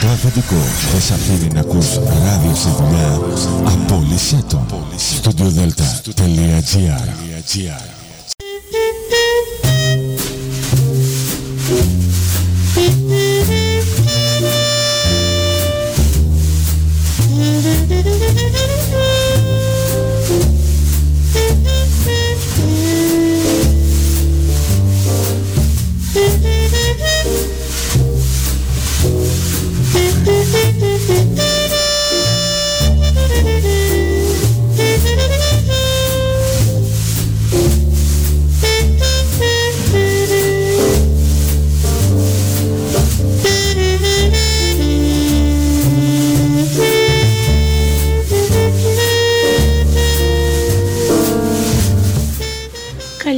το αφεντικό. Δεν σ' αφήνει να ακούς ράδιο στη δουλειά. Απόλυσέ το. StudioDelta.gr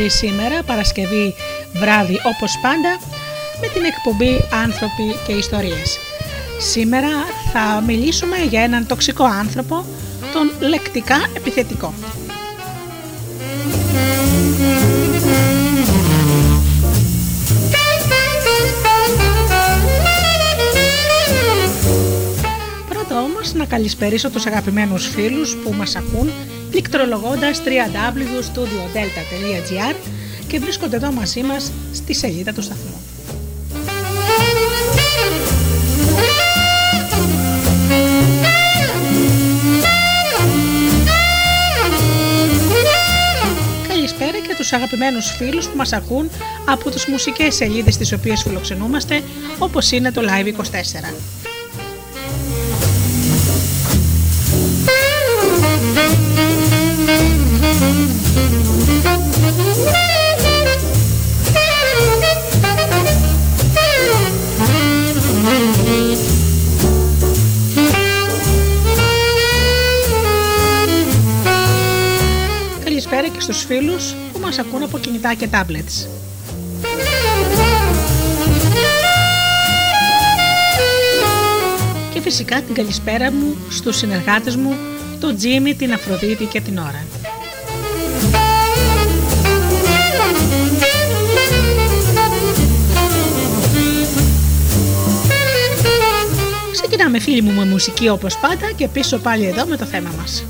Μαζί σήμερα Παρασκευή βράδυ όπως πάντα με την εκπομπή Άνθρωποι και Ιστορίες. Σήμερα θα μιλήσουμε για έναν τοξικό άνθρωπο, τον λεκτικά επιθετικό. Πρώτα όμως να καλησπερίσω τους αγαπημένους φίλους που μας ακούν πληκτρολογώντας www.studiodelta.gr και βρίσκονται εδώ μαζί μας στη σελίδα του σταθμού. Καλησπέρα και τους αγαπημένους φίλους που μας ακούν από τις μουσικές σελίδες τις οποίες φιλοξενούμαστε όπως είναι το Live 24. Στους φίλους που μας ακούν από κινητά και tablets. Και φυσικά την καλησπέρα μου στους συνεργάτες μου, τον Τζίμι, την Αφροδίτη και την Ώρα. Ξεκινάμε φίλοι μου με μουσική όπως πάντα και πίσω πάλι εδώ με το θέμα μας.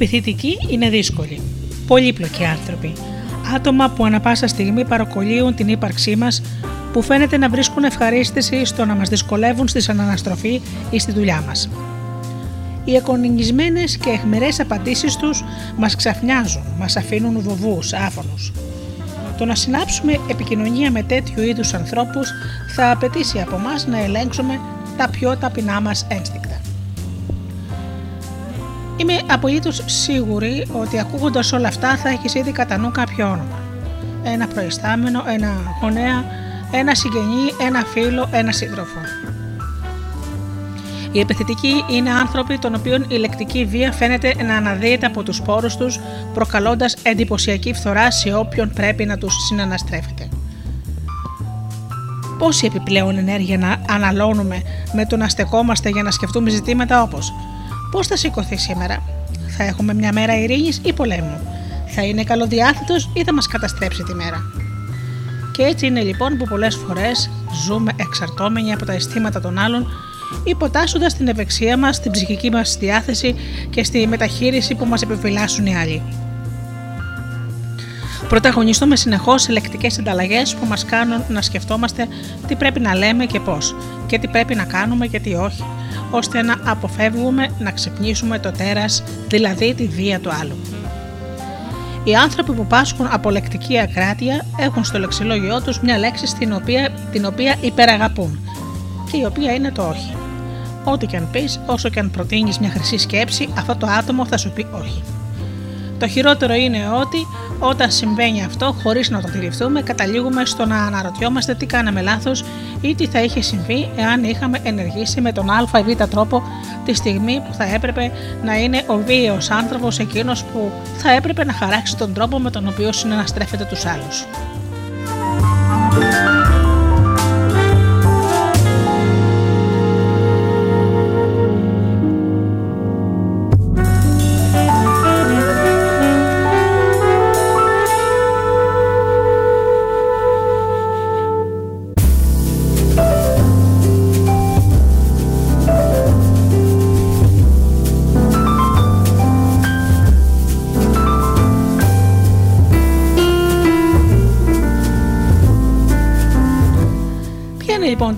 Επιθετικοί είναι δύσκολοι. Πολύπλοκοι άνθρωποι. Άτομα που ανα πάσα στιγμή παρακολύουν την ύπαρξή μας, που φαίνεται να βρίσκουν ευχαρίστηση στο να μας δυσκολεύουν στη αναστροφή ή στη δουλειά μας. Οι εκονιγισμένες και εχμηρέ απαντήσεις τους μας ξαφνιάζουν, μας αφήνουν βοβούς, άφωνους. Το να συνάψουμε επικοινωνία με τέτοιου είδους ανθρώπους θα απαιτήσει από εμά να ελέγξουμε τα πιο ταπεινά μας ένστικτα. Είμαι απολύτως σίγουρη ότι ακούγοντας όλα αυτά θα έχεις ήδη κατά νου κάποιο όνομα. Ένα προϊστάμενο, ένα γονέα, ένα συγγενή, ένα φίλο, ένα σύντροφο. Οι επιθετικοί είναι άνθρωποι των οποίων η λεκτική βία φαίνεται να αναδύεται από τους πόρους τους, προκαλώντας εντυπωσιακή φθορά σε όποιον πρέπει να τους συναναστρέφεται. Πόση επιπλέον ενέργεια να αναλώνουμε με το να στεκόμαστε για να σκεφτούμε ζητήματα όπως Πώς θα σηκωθείς σήμερα, θα έχουμε μια μέρα ειρήνης ή πολέμου, θα είναι καλοδιάθετος ή θα μας καταστρέψει τη μέρα; Και έτσι είναι λοιπόν που πολλές φορές ζούμε εξαρτώμενοι από τα αισθήματα των άλλων υποτάσσοντας την ευεξία μας, την ψυχική μας διάθεση και στη μεταχείριση που μας επιφυλάσσουν οι άλλοι. Πρωταγωνιστούμε συνεχώς σε λεκτικές συνταλλαγέ που μας κάνουν να σκεφτόμαστε τι πρέπει να λέμε και πώς, και τι πρέπει να κάνουμε και τι όχι, ώστε να αποφεύγουμε να ξυπνήσουμε το τέρας, δηλαδή τη βία του άλλου. Οι άνθρωποι που πάσχουν από λεκτική ακράτεια έχουν στο λεξιλόγιό τους μια λέξη στην οποία, την οποία υπεραγαπούν και η οποία είναι το όχι. Ό,τι και αν πεις, όσο και αν προτείνεις μια χρυσή σκέψη, αυτό το άτομο θα σου πει όχι. Το χειρότερο είναι ότι όταν συμβαίνει αυτό, χωρίς να το αντιληφθούμε, καταλήγουμε στο να αναρωτιόμαστε τι κάναμε λάθος ή τι θα είχε συμβεί εάν είχαμε ενεργήσει με τον Α ή Β τρόπο τη στιγμή που θα έπρεπε να είναι ο βίαιος άνθρωπος εκείνος που θα έπρεπε να χαράξει τον τρόπο με τον οποίο συναναστρέφεται τους άλλους.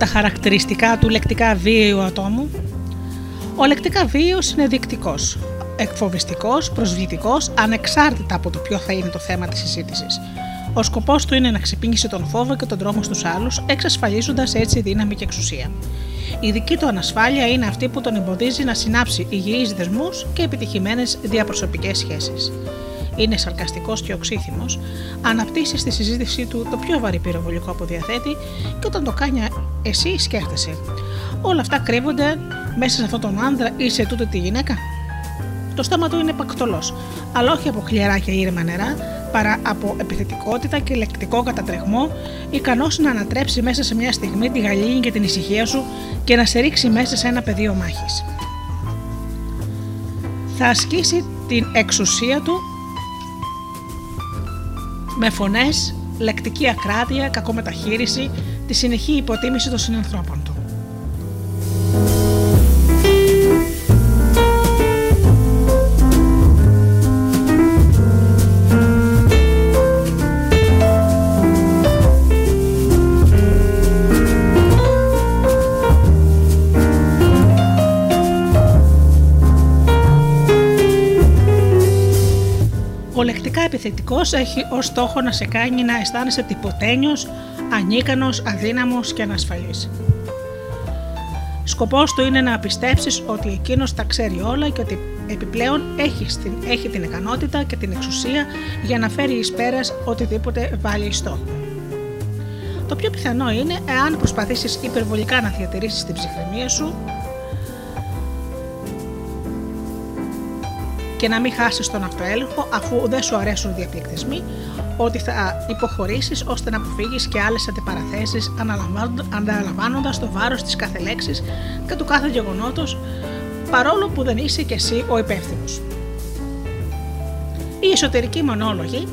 Τα χαρακτηριστικά του λεκτικά βίαιου ατόμου. Ο λεκτικά βίαιος είναι δεικτικός, εκφοβιστικός, προσβλητικός, ανεξάρτητα από το ποιο θα είναι το θέμα της συζήτησης. Ο σκοπός του είναι να ξυπνήσει τον φόβο και τον τρόμο στους άλλους, εξασφαλίζοντας έτσι δύναμη και εξουσία. Η δική του ανασφάλεια είναι αυτή που τον εμποδίζει να συνάψει υγιείς δεσμούς και επιτυχημένες διαπροσωπικές σχέσεις είναι σαρκαστικός και οξύθυμος, αναπτύσσει στη συζήτησή του το πιο βαρύ πυροβολικό που διαθέτει και όταν το κάνει εσύ σκέφτεσαι. Όλα αυτά κρύβονται μέσα σε αυτόν τον άνδρα ή σε τούτη τη γυναίκα; Το στόμα του είναι πακτολό, αλλά όχι από χλιαρά και ήρεμα νερά, παρά από επιθετικότητα και λεκτικό κατατρεχμό, ικανός να ανατρέψει μέσα σε μια στιγμή τη γαλήνη και την ησυχία σου και να σε ρίξει μέσα σε ένα πεδίο μάχης. Θα ασκήσει την εξουσία του με φωνές, λεκτική ακράτεια, κακομεταχείριση, τη συνεχή υποτίμηση των συνανθρώπων του. επιθετικός έχει ως στόχο να σε κάνει να αισθάνεσαι τυποτένιο, ανίκανος, αδύναμος και ανασφαλής. Σκοπός του είναι να πιστέψεις ότι εκείνος τα ξέρει όλα και ότι επιπλέον έχει, την, έχει την ικανότητα και την εξουσία για να φέρει εις πέρας οτιδήποτε βάλει στο. Το πιο πιθανό είναι εάν προσπαθήσεις υπερβολικά να διατηρήσεις την ψυχραιμία σου και να μην χάσεις τον αυτοέλεγχο αφού δεν σου αρέσουν οι διαπληκτισμοί, ότι θα υποχωρήσεις ώστε να αποφύγεις και άλλες αντιπαραθέσεις αναλαμβάνοντα το βάρος της κάθε λέξης και του κάθε γεγονότος, παρόλο που δεν είσαι κι εσύ ο υπεύθυνος. Οι εσωτερικοί μονόλογοι,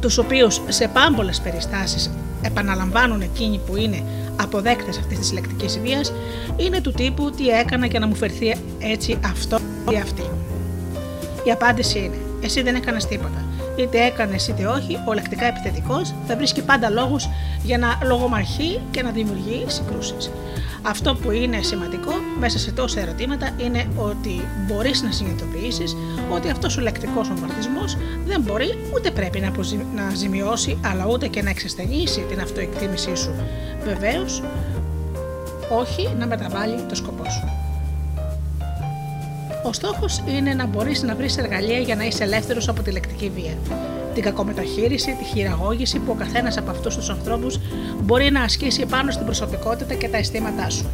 τους οποίους σε πάμπολες περιστάσεις επαναλαμβάνουν εκείνοι που είναι αποδέκτες αυτής της λεκτικής βίας, είναι του τύπου τι έκανα για να μου φερθεί έτσι αυτό ή αυτή. Η απάντηση είναι: Εσύ δεν έκανες τίποτα. Είτε έκανες είτε όχι, ο λεκτικά επιθετικός θα βρίσκει πάντα λόγους για να λογομαρχεί και να δημιουργεί συγκρούσεις. Αυτό που είναι σημαντικό μέσα σε τόσα ερωτήματα είναι ότι μπορείς να συνειδητοποιήσεις ότι αυτός ο λεκτικός βομβαρδισμό δεν μπορεί ούτε πρέπει να, να ζημιώσει αλλά ούτε και να εξασθενήσει την αυτοεκτίμησή σου. Βεβαίως, όχι να μεταβάλει το σκοπό σου. Ο στόχος είναι να μπορείς να βρεις εργαλεία για να είσαι ελεύθερος από τη λεκτική βία. Την κακομεταχείριση, τη χειραγώγηση που ο καθένας από αυτούς τους ανθρώπους μπορεί να ασκήσει πάνω στην προσωπικότητα και τα αισθήματά σου.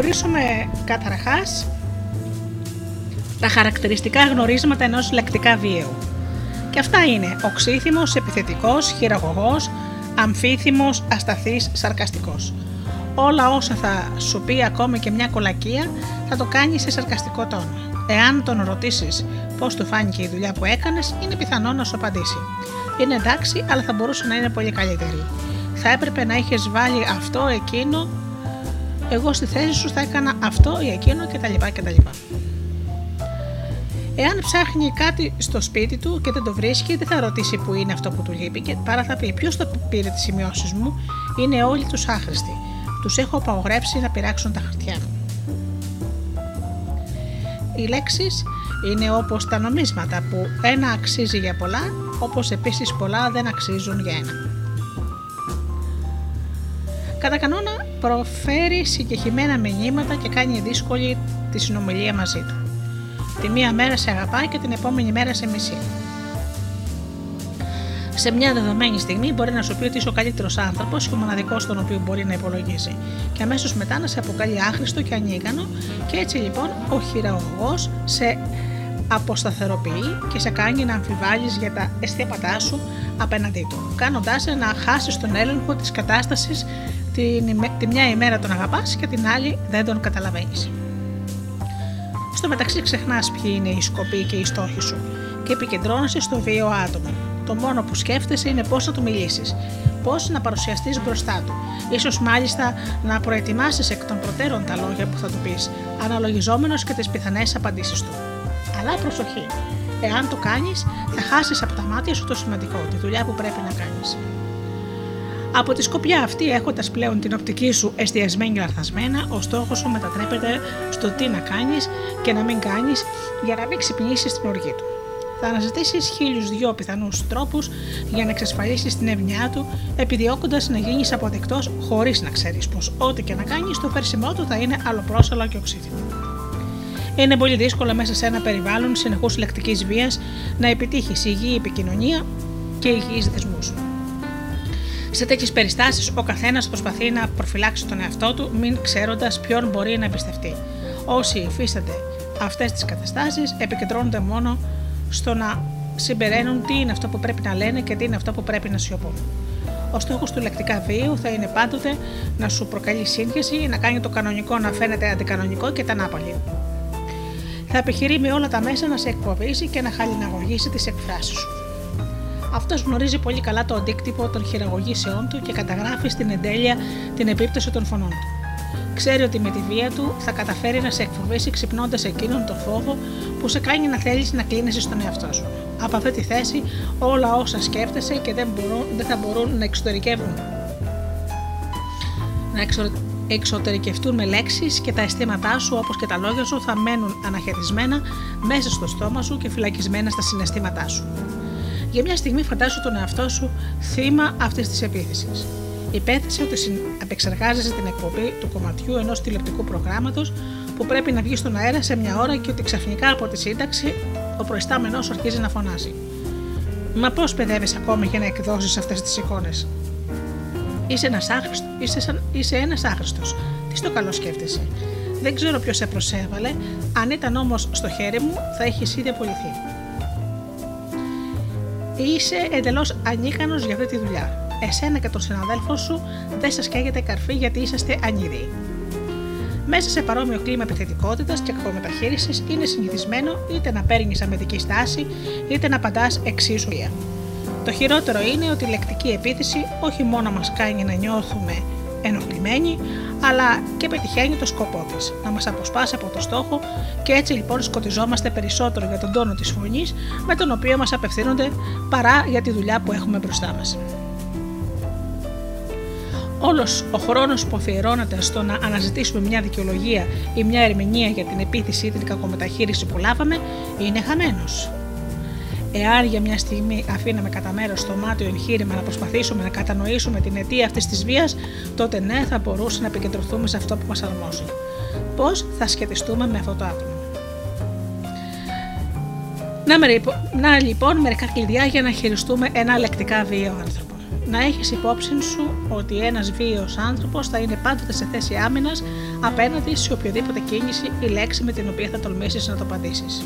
Ξεχωρίσουμε καταρχάς τα χαρακτηριστικά γνωρίσματα ενός λεκτικά βίαιου. Και αυτά είναι οξύθυμος, επιθετικός, χειραγωγός, αμφίθυμος, ασταθής, σαρκαστικός. Όλα όσα θα σου πει ακόμη και μια κολακία θα το κάνει σε σαρκαστικό τόνο. Εάν τον ρωτήσεις πώς του φάνηκε η δουλειά που έκανες, είναι πιθανό να σου απαντήσει. Είναι εντάξει, αλλά θα μπορούσε να είναι πολύ καλύτερη. Θα έπρεπε να είχες βάλει αυτό, εκείνο. Εγώ στη θέση σου θα έκανα αυτό ή εκείνο κτλ. κτλ. Εάν ψάχνει κάτι στο σπίτι του και δεν το βρίσκει, δεν θα ρωτήσει που είναι αυτό που του λείπει, και παρά θα πει: Ποιος το πήρε τις σημειώσεις μου, είναι όλοι τους άχρηστοι. Τους έχω απαγορεύσει να πειράξουν τα χαρτιά μου. Οι λέξεις είναι όπως τα νομίσματα που ένα αξίζει για πολλά, όπως επίσης πολλά δεν αξίζουν για ένα. Κατά κανόνα προφέρει συγκεκριμένα μηνύματα και κάνει δύσκολη τη συνομιλία μαζί του. Τη μία μέρα σε αγαπάει και την επόμενη μέρα σε μισή. Σε μια δεδομένη στιγμή μπορεί να σου πει ότι είσαι ο καλύτερος άνθρωπος και ο μοναδικός στον οποίο μπορεί να υπολογίζει, και αμέσως μετά να σε αποκαλεί άχρηστο και ανίκανο, και έτσι λοιπόν ο χειραγωγός σε αποσταθεροποιεί και σε κάνει να αμφιβάλλεις για τα αισθήματά σου απέναντί του, κάνοντάς σε να χάσεις τον έλεγχο της κατάστασης την, τη μια ημέρα τον αγαπάς και την άλλη δεν τον καταλαβαίνεις. Στο μεταξύ ξεχνάς ποιοι είναι οι σκοποί και οι στόχοι σου και επικεντρώνεσαι στο βίο άτομο. Το μόνο που σκέφτεσαι είναι πώς θα του μιλήσεις, πώς να παρουσιαστείς μπροστά του, ίσως μάλιστα να προετοιμάσεις εκ των προτέρων τα λόγια που θα του πεις, αναλογιζόμενος και τις πιθανές απαντήσεις του. Αλλά προσοχή. Εάν το κάνεις, θα χάσεις από τα μάτια σου το σημαντικό, τη δουλειά που πρέπει να κάνεις. Από τη σκοπιά αυτή, έχοντας πλέον την οπτική σου εστιασμένη λαθασμένα, ο στόχος σου μετατρέπεται στο τι να κάνεις και να μην κάνεις για να μην ξυπνήσεις την οργή του. Θα αναζητήσεις χίλιους δυο πιθανούς τρόπους για να εξασφαλίσεις την ευνοιά του, επιδιώκοντας να γίνεις αποδεκτός χωρίς να ξέρεις πως ό,τι και να κάνεις, το φέρσιμό του θα είναι αλλοπρόσαλο και οξύτιμο. Είναι πολύ δύσκολο μέσα σε ένα περιβάλλον συνεχούς λεκτικής βίας να επιτύχεις υγιή επικοινωνία και υγιείς δεσμού. Σε τέτοιες περιστάσεις, ο καθένας προσπαθεί να προφυλάξει τον εαυτό του, μην ξέροντας ποιον μπορεί να εμπιστευτεί. Όσοι υφίστανται αυτές τις καταστάσεις, επικεντρώνονται μόνο στο να συμπεραίνουν τι είναι αυτό που πρέπει να λένε και τι είναι αυτό που πρέπει να σιωπούν. Ο στόχος του λεκτικά βίου θα είναι πάντοτε να σου προκαλεί σύγχυση, να κάνει το κανονικό να φαίνεται αντικανονικό και τα νάπαλη θα επιχειρεί με όλα τα μέσα να σε εκποβήσει και να χαλιναγωγήσει τις εκφράσεις σου. Αυτός γνωρίζει πολύ καλά το αντίκτυπο των χειραγωγήσεών του και καταγράφει στην εντέλεια την επίπτωση των φωνών του. Ξέρει ότι με τη βία του θα καταφέρει να σε εκφοβήσει ξυπνώντας εκείνον τον φόβο που σε κάνει να θέλεις να κλείνει στον εαυτό σου. Από αυτή τη θέση, όλα όσα σκέφτεσαι και δεν, μπορούν, δεν θα μπορούν να εξωτερικεύουν. Να εξωτερικευτούν με λέξεις και τα αισθήματά σου όπως και τα λόγια σου θα μένουν αναχαιρισμένα μέσα στο στόμα σου και φυλακισμένα στα συναισθήματά σου. Για μια στιγμή φαντάσου τον εαυτό σου θύμα αυτής της επίθεσης. Υπέθεσε ότι απεξεργάζεσαι την εκπομπή του κομματιού ενός τηλεοπτικού προγράμματος που πρέπει να βγει στον αέρα σε μια ώρα και ότι ξαφνικά από τη σύνταξη ο προϊστάμενός σου αρχίζει να φωνάζει. Μα πώς παιδεύεις ακόμη για να εκδώσεις αυτές τις εικόνες; Είσαι ένας άχρηστο. Είσαι, σαν... είσαι ένας άχρηστος. Τι στο καλό σκέφτεσαι; Δεν ξέρω ποιος σε προσέβαλε. Αν ήταν όμως στο χέρι μου, θα έχει ήδη απολυθεί. Είσαι εντελώς ανίκανος για αυτή τη δουλειά. Εσένα και τον συναδέλφο σου δεν σας καίγεται καρφί γιατί είσαστε ανίδιοι. Μέσα σε παρόμοιο κλίμα επιθετικότητας και κακομεταχείρισης είναι συνηθισμένο είτε να παίρνεις αμυντική στάση είτε να απαντάς εξίσου το χειρότερο είναι ότι η λεκτική επίθεση όχι μόνο μας κάνει να νιώθουμε ενοχλημένοι, αλλά και πετυχαίνει το σκοπό της, να μας αποσπάσει από το στόχο και έτσι λοιπόν σκοτιζόμαστε περισσότερο για τον τόνο της φωνής με τον οποίο μας απευθύνονται παρά για τη δουλειά που έχουμε μπροστά μας. Όλος ο χρόνος που αφιερώνεται στο να αναζητήσουμε μια δικαιολογία ή μια ερμηνεία για την επίθεση ή την κακομεταχείριση που λάβαμε είναι χαμένος. Εάν για μια στιγμή αφήναμε κατά μέρος το μάτιο εγχείρημα να προσπαθήσουμε να κατανοήσουμε την αιτία αυτής της βίας, τότε ναι, θα μπορούσαμε να επικεντρωθούμε σε αυτό που μας αρμόζει. Πώς θα σχετιστούμε με αυτό το άτομο. Να, να λοιπόν μερικά κλειδιά για να χειριστούμε ένα λεκτικά βίαιο άνθρωπο. να έχεις υπόψη σου ότι ένας βίαιος άνθρωπος θα είναι πάντοτε σε θέση άμυνας απέναντι σε οποιοδήποτε κίνηση ή λέξη με την οποία θα τολμήσεις να το απαντήσεις.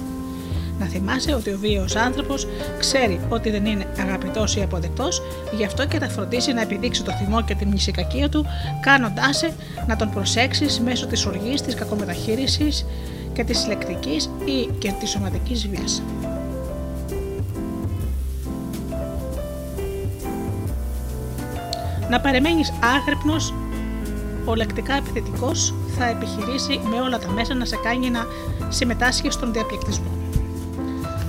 Να θυμάσαι ότι ο βίαιος άνθρωπος ξέρει ότι δεν είναι αγαπητός ή αποδεκτός, γι' αυτό και θα φροντίσει να επιδείξει το θυμό και τη μνησικακία του, κάνοντάς σε να τον προσέξεις μέσω της οργής, της κακομεταχείρισης και της λεκτική ή και της σωματικής βίας. Να παρεμένεις άγρυπνος, ο λεκτικά επιθετικός θα επιχειρήσει με όλα τα μέσα να σε κάνει να συμμετάσχεις στον διαπληκτισμό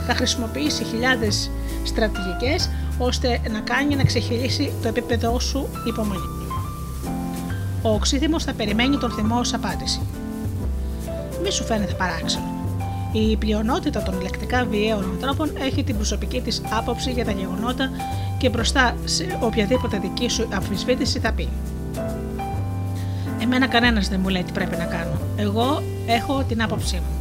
θα χρησιμοποιήσει χιλιάδες στρατηγικές ώστε να κάνει να ξεχυλήσει το επίπεδό σου υπομονή. Ο οξύθυμος θα περιμένει τον θυμό ως απάντηση. Μη σου φαίνεται παράξενο. Η πλειονότητα των λεκτικά βιαίων ανθρώπων έχει την προσωπική της άποψη για τα γεγονότα και μπροστά σε οποιαδήποτε δική σου αμφισβήτηση θα πει Εμένα κανένας δεν μου λέει τι πρέπει να κάνω. Εγώ έχω την άποψή μου.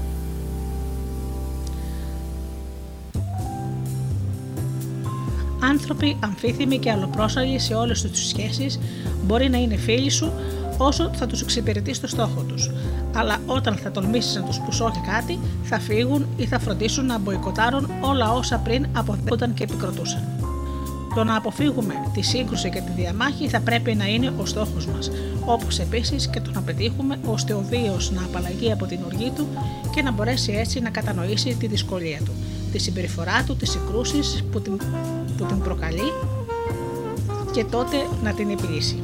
Άνθρωποι αμφίθυμοι και αλλοπρόσαλοι σε όλες τους σχέσεις μπορεί να είναι φίλοι σου όσο θα τους εξυπηρετείς το στόχο τους. Αλλά όταν θα τολμήσεις να τους πει όχι κάτι, θα φύγουν ή θα φροντίσουν να μποϊκοτάρουν όλα όσα πριν αποδέχονταν και επικροτούσαν. Το να αποφύγουμε τη σύγκρουση και τη διαμάχη θα πρέπει να είναι ο στόχος μας, όπως επίσης και το να πετύχουμε ώστε ο βίος να απαλλαγεί από την οργή του και να μπορέσει έτσι να κατανοήσει τη δυσκολία του, τη συμπεριφορά του, τις συγκρούσεις που την που την προκαλεί και τότε να την επιλύσει.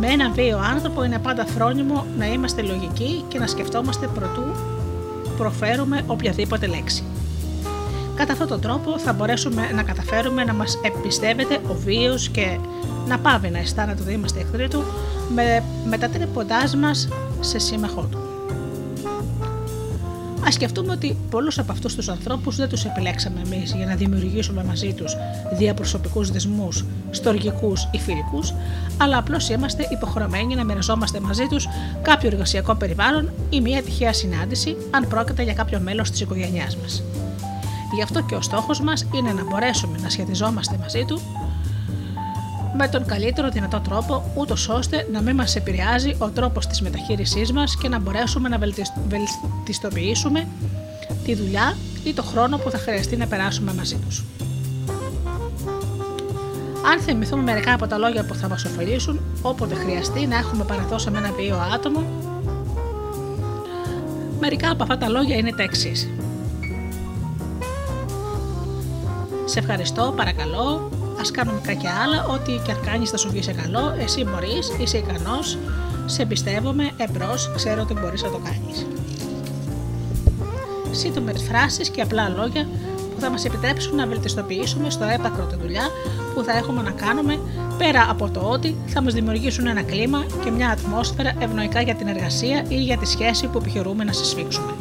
Με έναν βίαιο άνθρωπο είναι πάντα φρόνιμο να είμαστε λογικοί και να σκεφτόμαστε προτού προφέρουμε οποιαδήποτε λέξη. Κατά αυτόν τον τρόπο θα μπορέσουμε να καταφέρουμε να μας εμπιστεύεται ο βίος και να πάβει να αισθάνεται ότι είμαστε εχθροί του με, μετατρέποντάς μας σε σύμμαχό του. Α σκεφτούμε ότι πολλούς από αυτούς τους ανθρώπους δεν τους επιλέξαμε εμείς για να δημιουργήσουμε μαζί τους διαπροσωπικούς δεσμούς, στοργικούς ή φιλικούς, αλλά απλώς είμαστε υποχρεωμένοι να μοιραζόμαστε μαζί τους κάποιο εργασιακό περιβάλλον ή μια τυχαία συνάντηση, αν πρόκειται για κάποιο μέλος της οικογένειάς μας. Γι' αυτό και ο στόχος μας είναι να μπορέσουμε να σχετιζόμαστε μαζί του με τον καλύτερο δυνατό τρόπο, ούτως ώστε να μην μας επηρεάζει ο τρόπος της μεταχείρισής μας και να μπορέσουμε να βελτιστοποιήσουμε τη δουλειά ή το χρόνο που θα χρειαστεί να περάσουμε μαζί τους. Αν θυμηθούμε μερικά από τα λόγια που θα μας ωφελήσουν, όποτε χρειαστεί να έχουμε παραδώσει με ένα βίαιο άτομο, μερικά από αυτά τα λόγια είναι τα εξής. Σε ευχαριστώ, παρακαλώ, ας κάνουμε κάποια άλλα, ό,τι και αν κάνεις θα σου βγει σε καλό, εσύ μπορείς, είσαι ικανός, σε εμπιστεύομαι, εμπρός, ξέρω ότι μπορείς να το κάνεις. Σύντομες φράσεις και απλά λόγια που θα μας επιτρέψουν να βελτιστοποιήσουμε στο έπακρο τη δουλειά που θα έχουμε να κάνουμε, πέρα από το ότι θα μας δημιουργήσουν ένα κλίμα και μια ατμόσφαιρα ευνοϊκά για την εργασία ή για τη σχέση που επιχειρούμε να συσφίξουμε.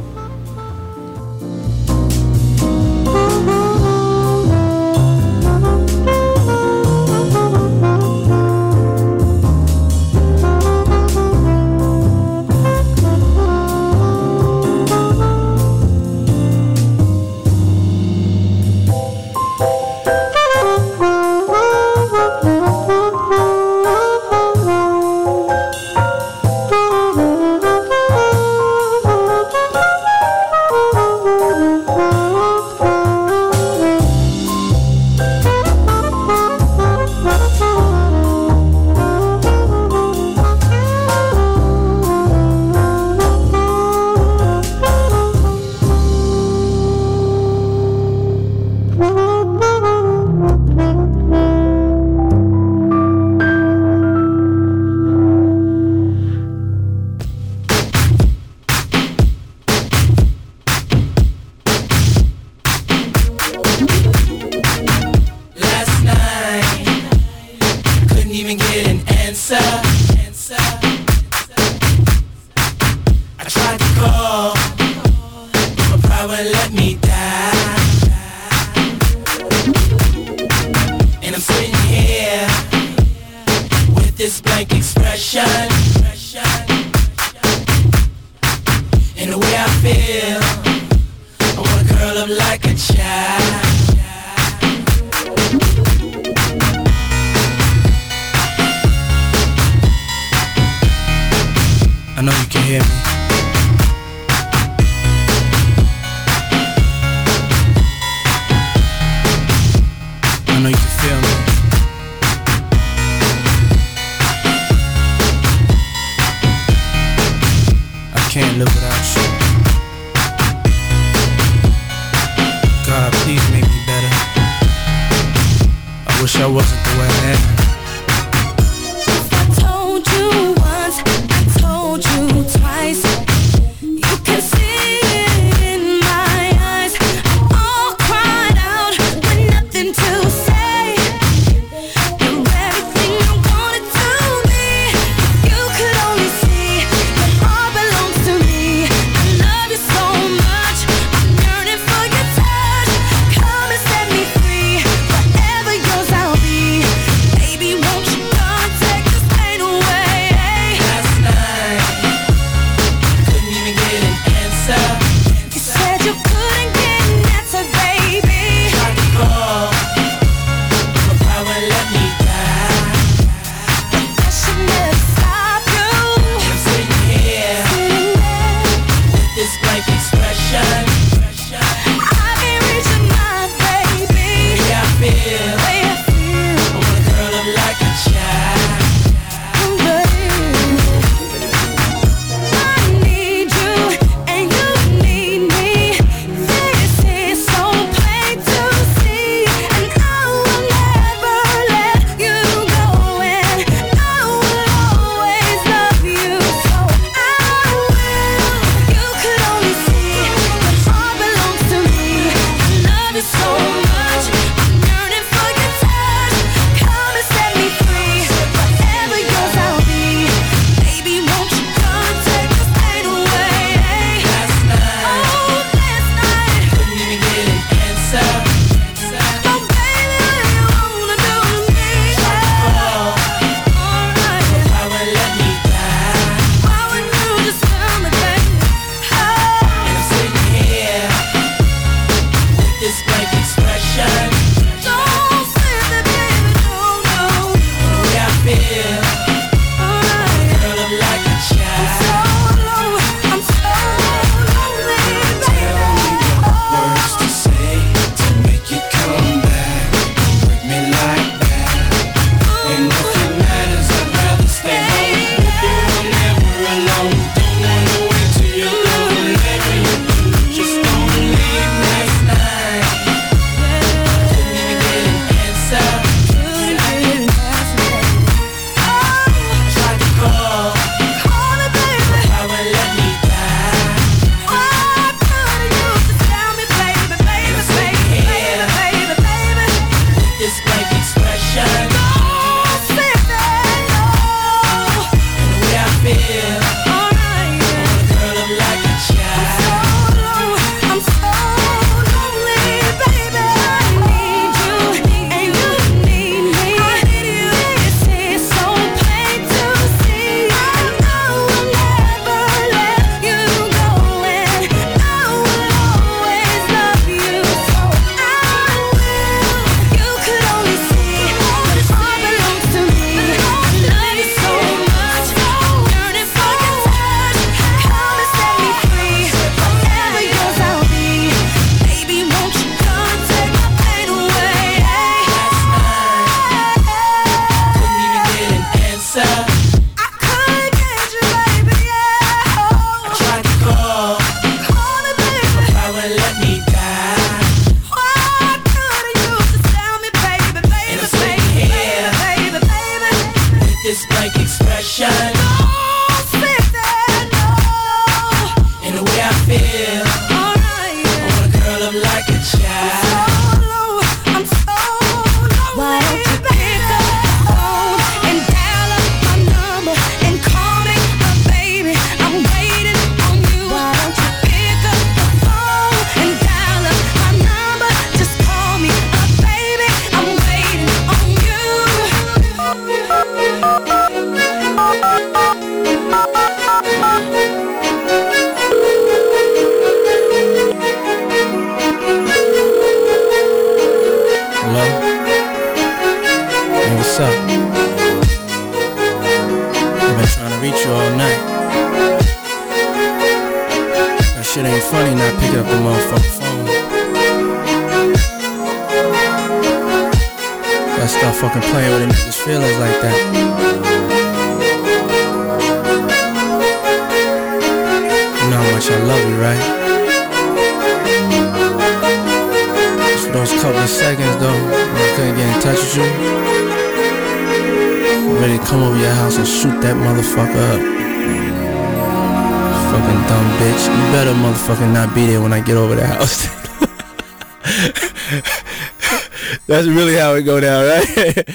Go down, right?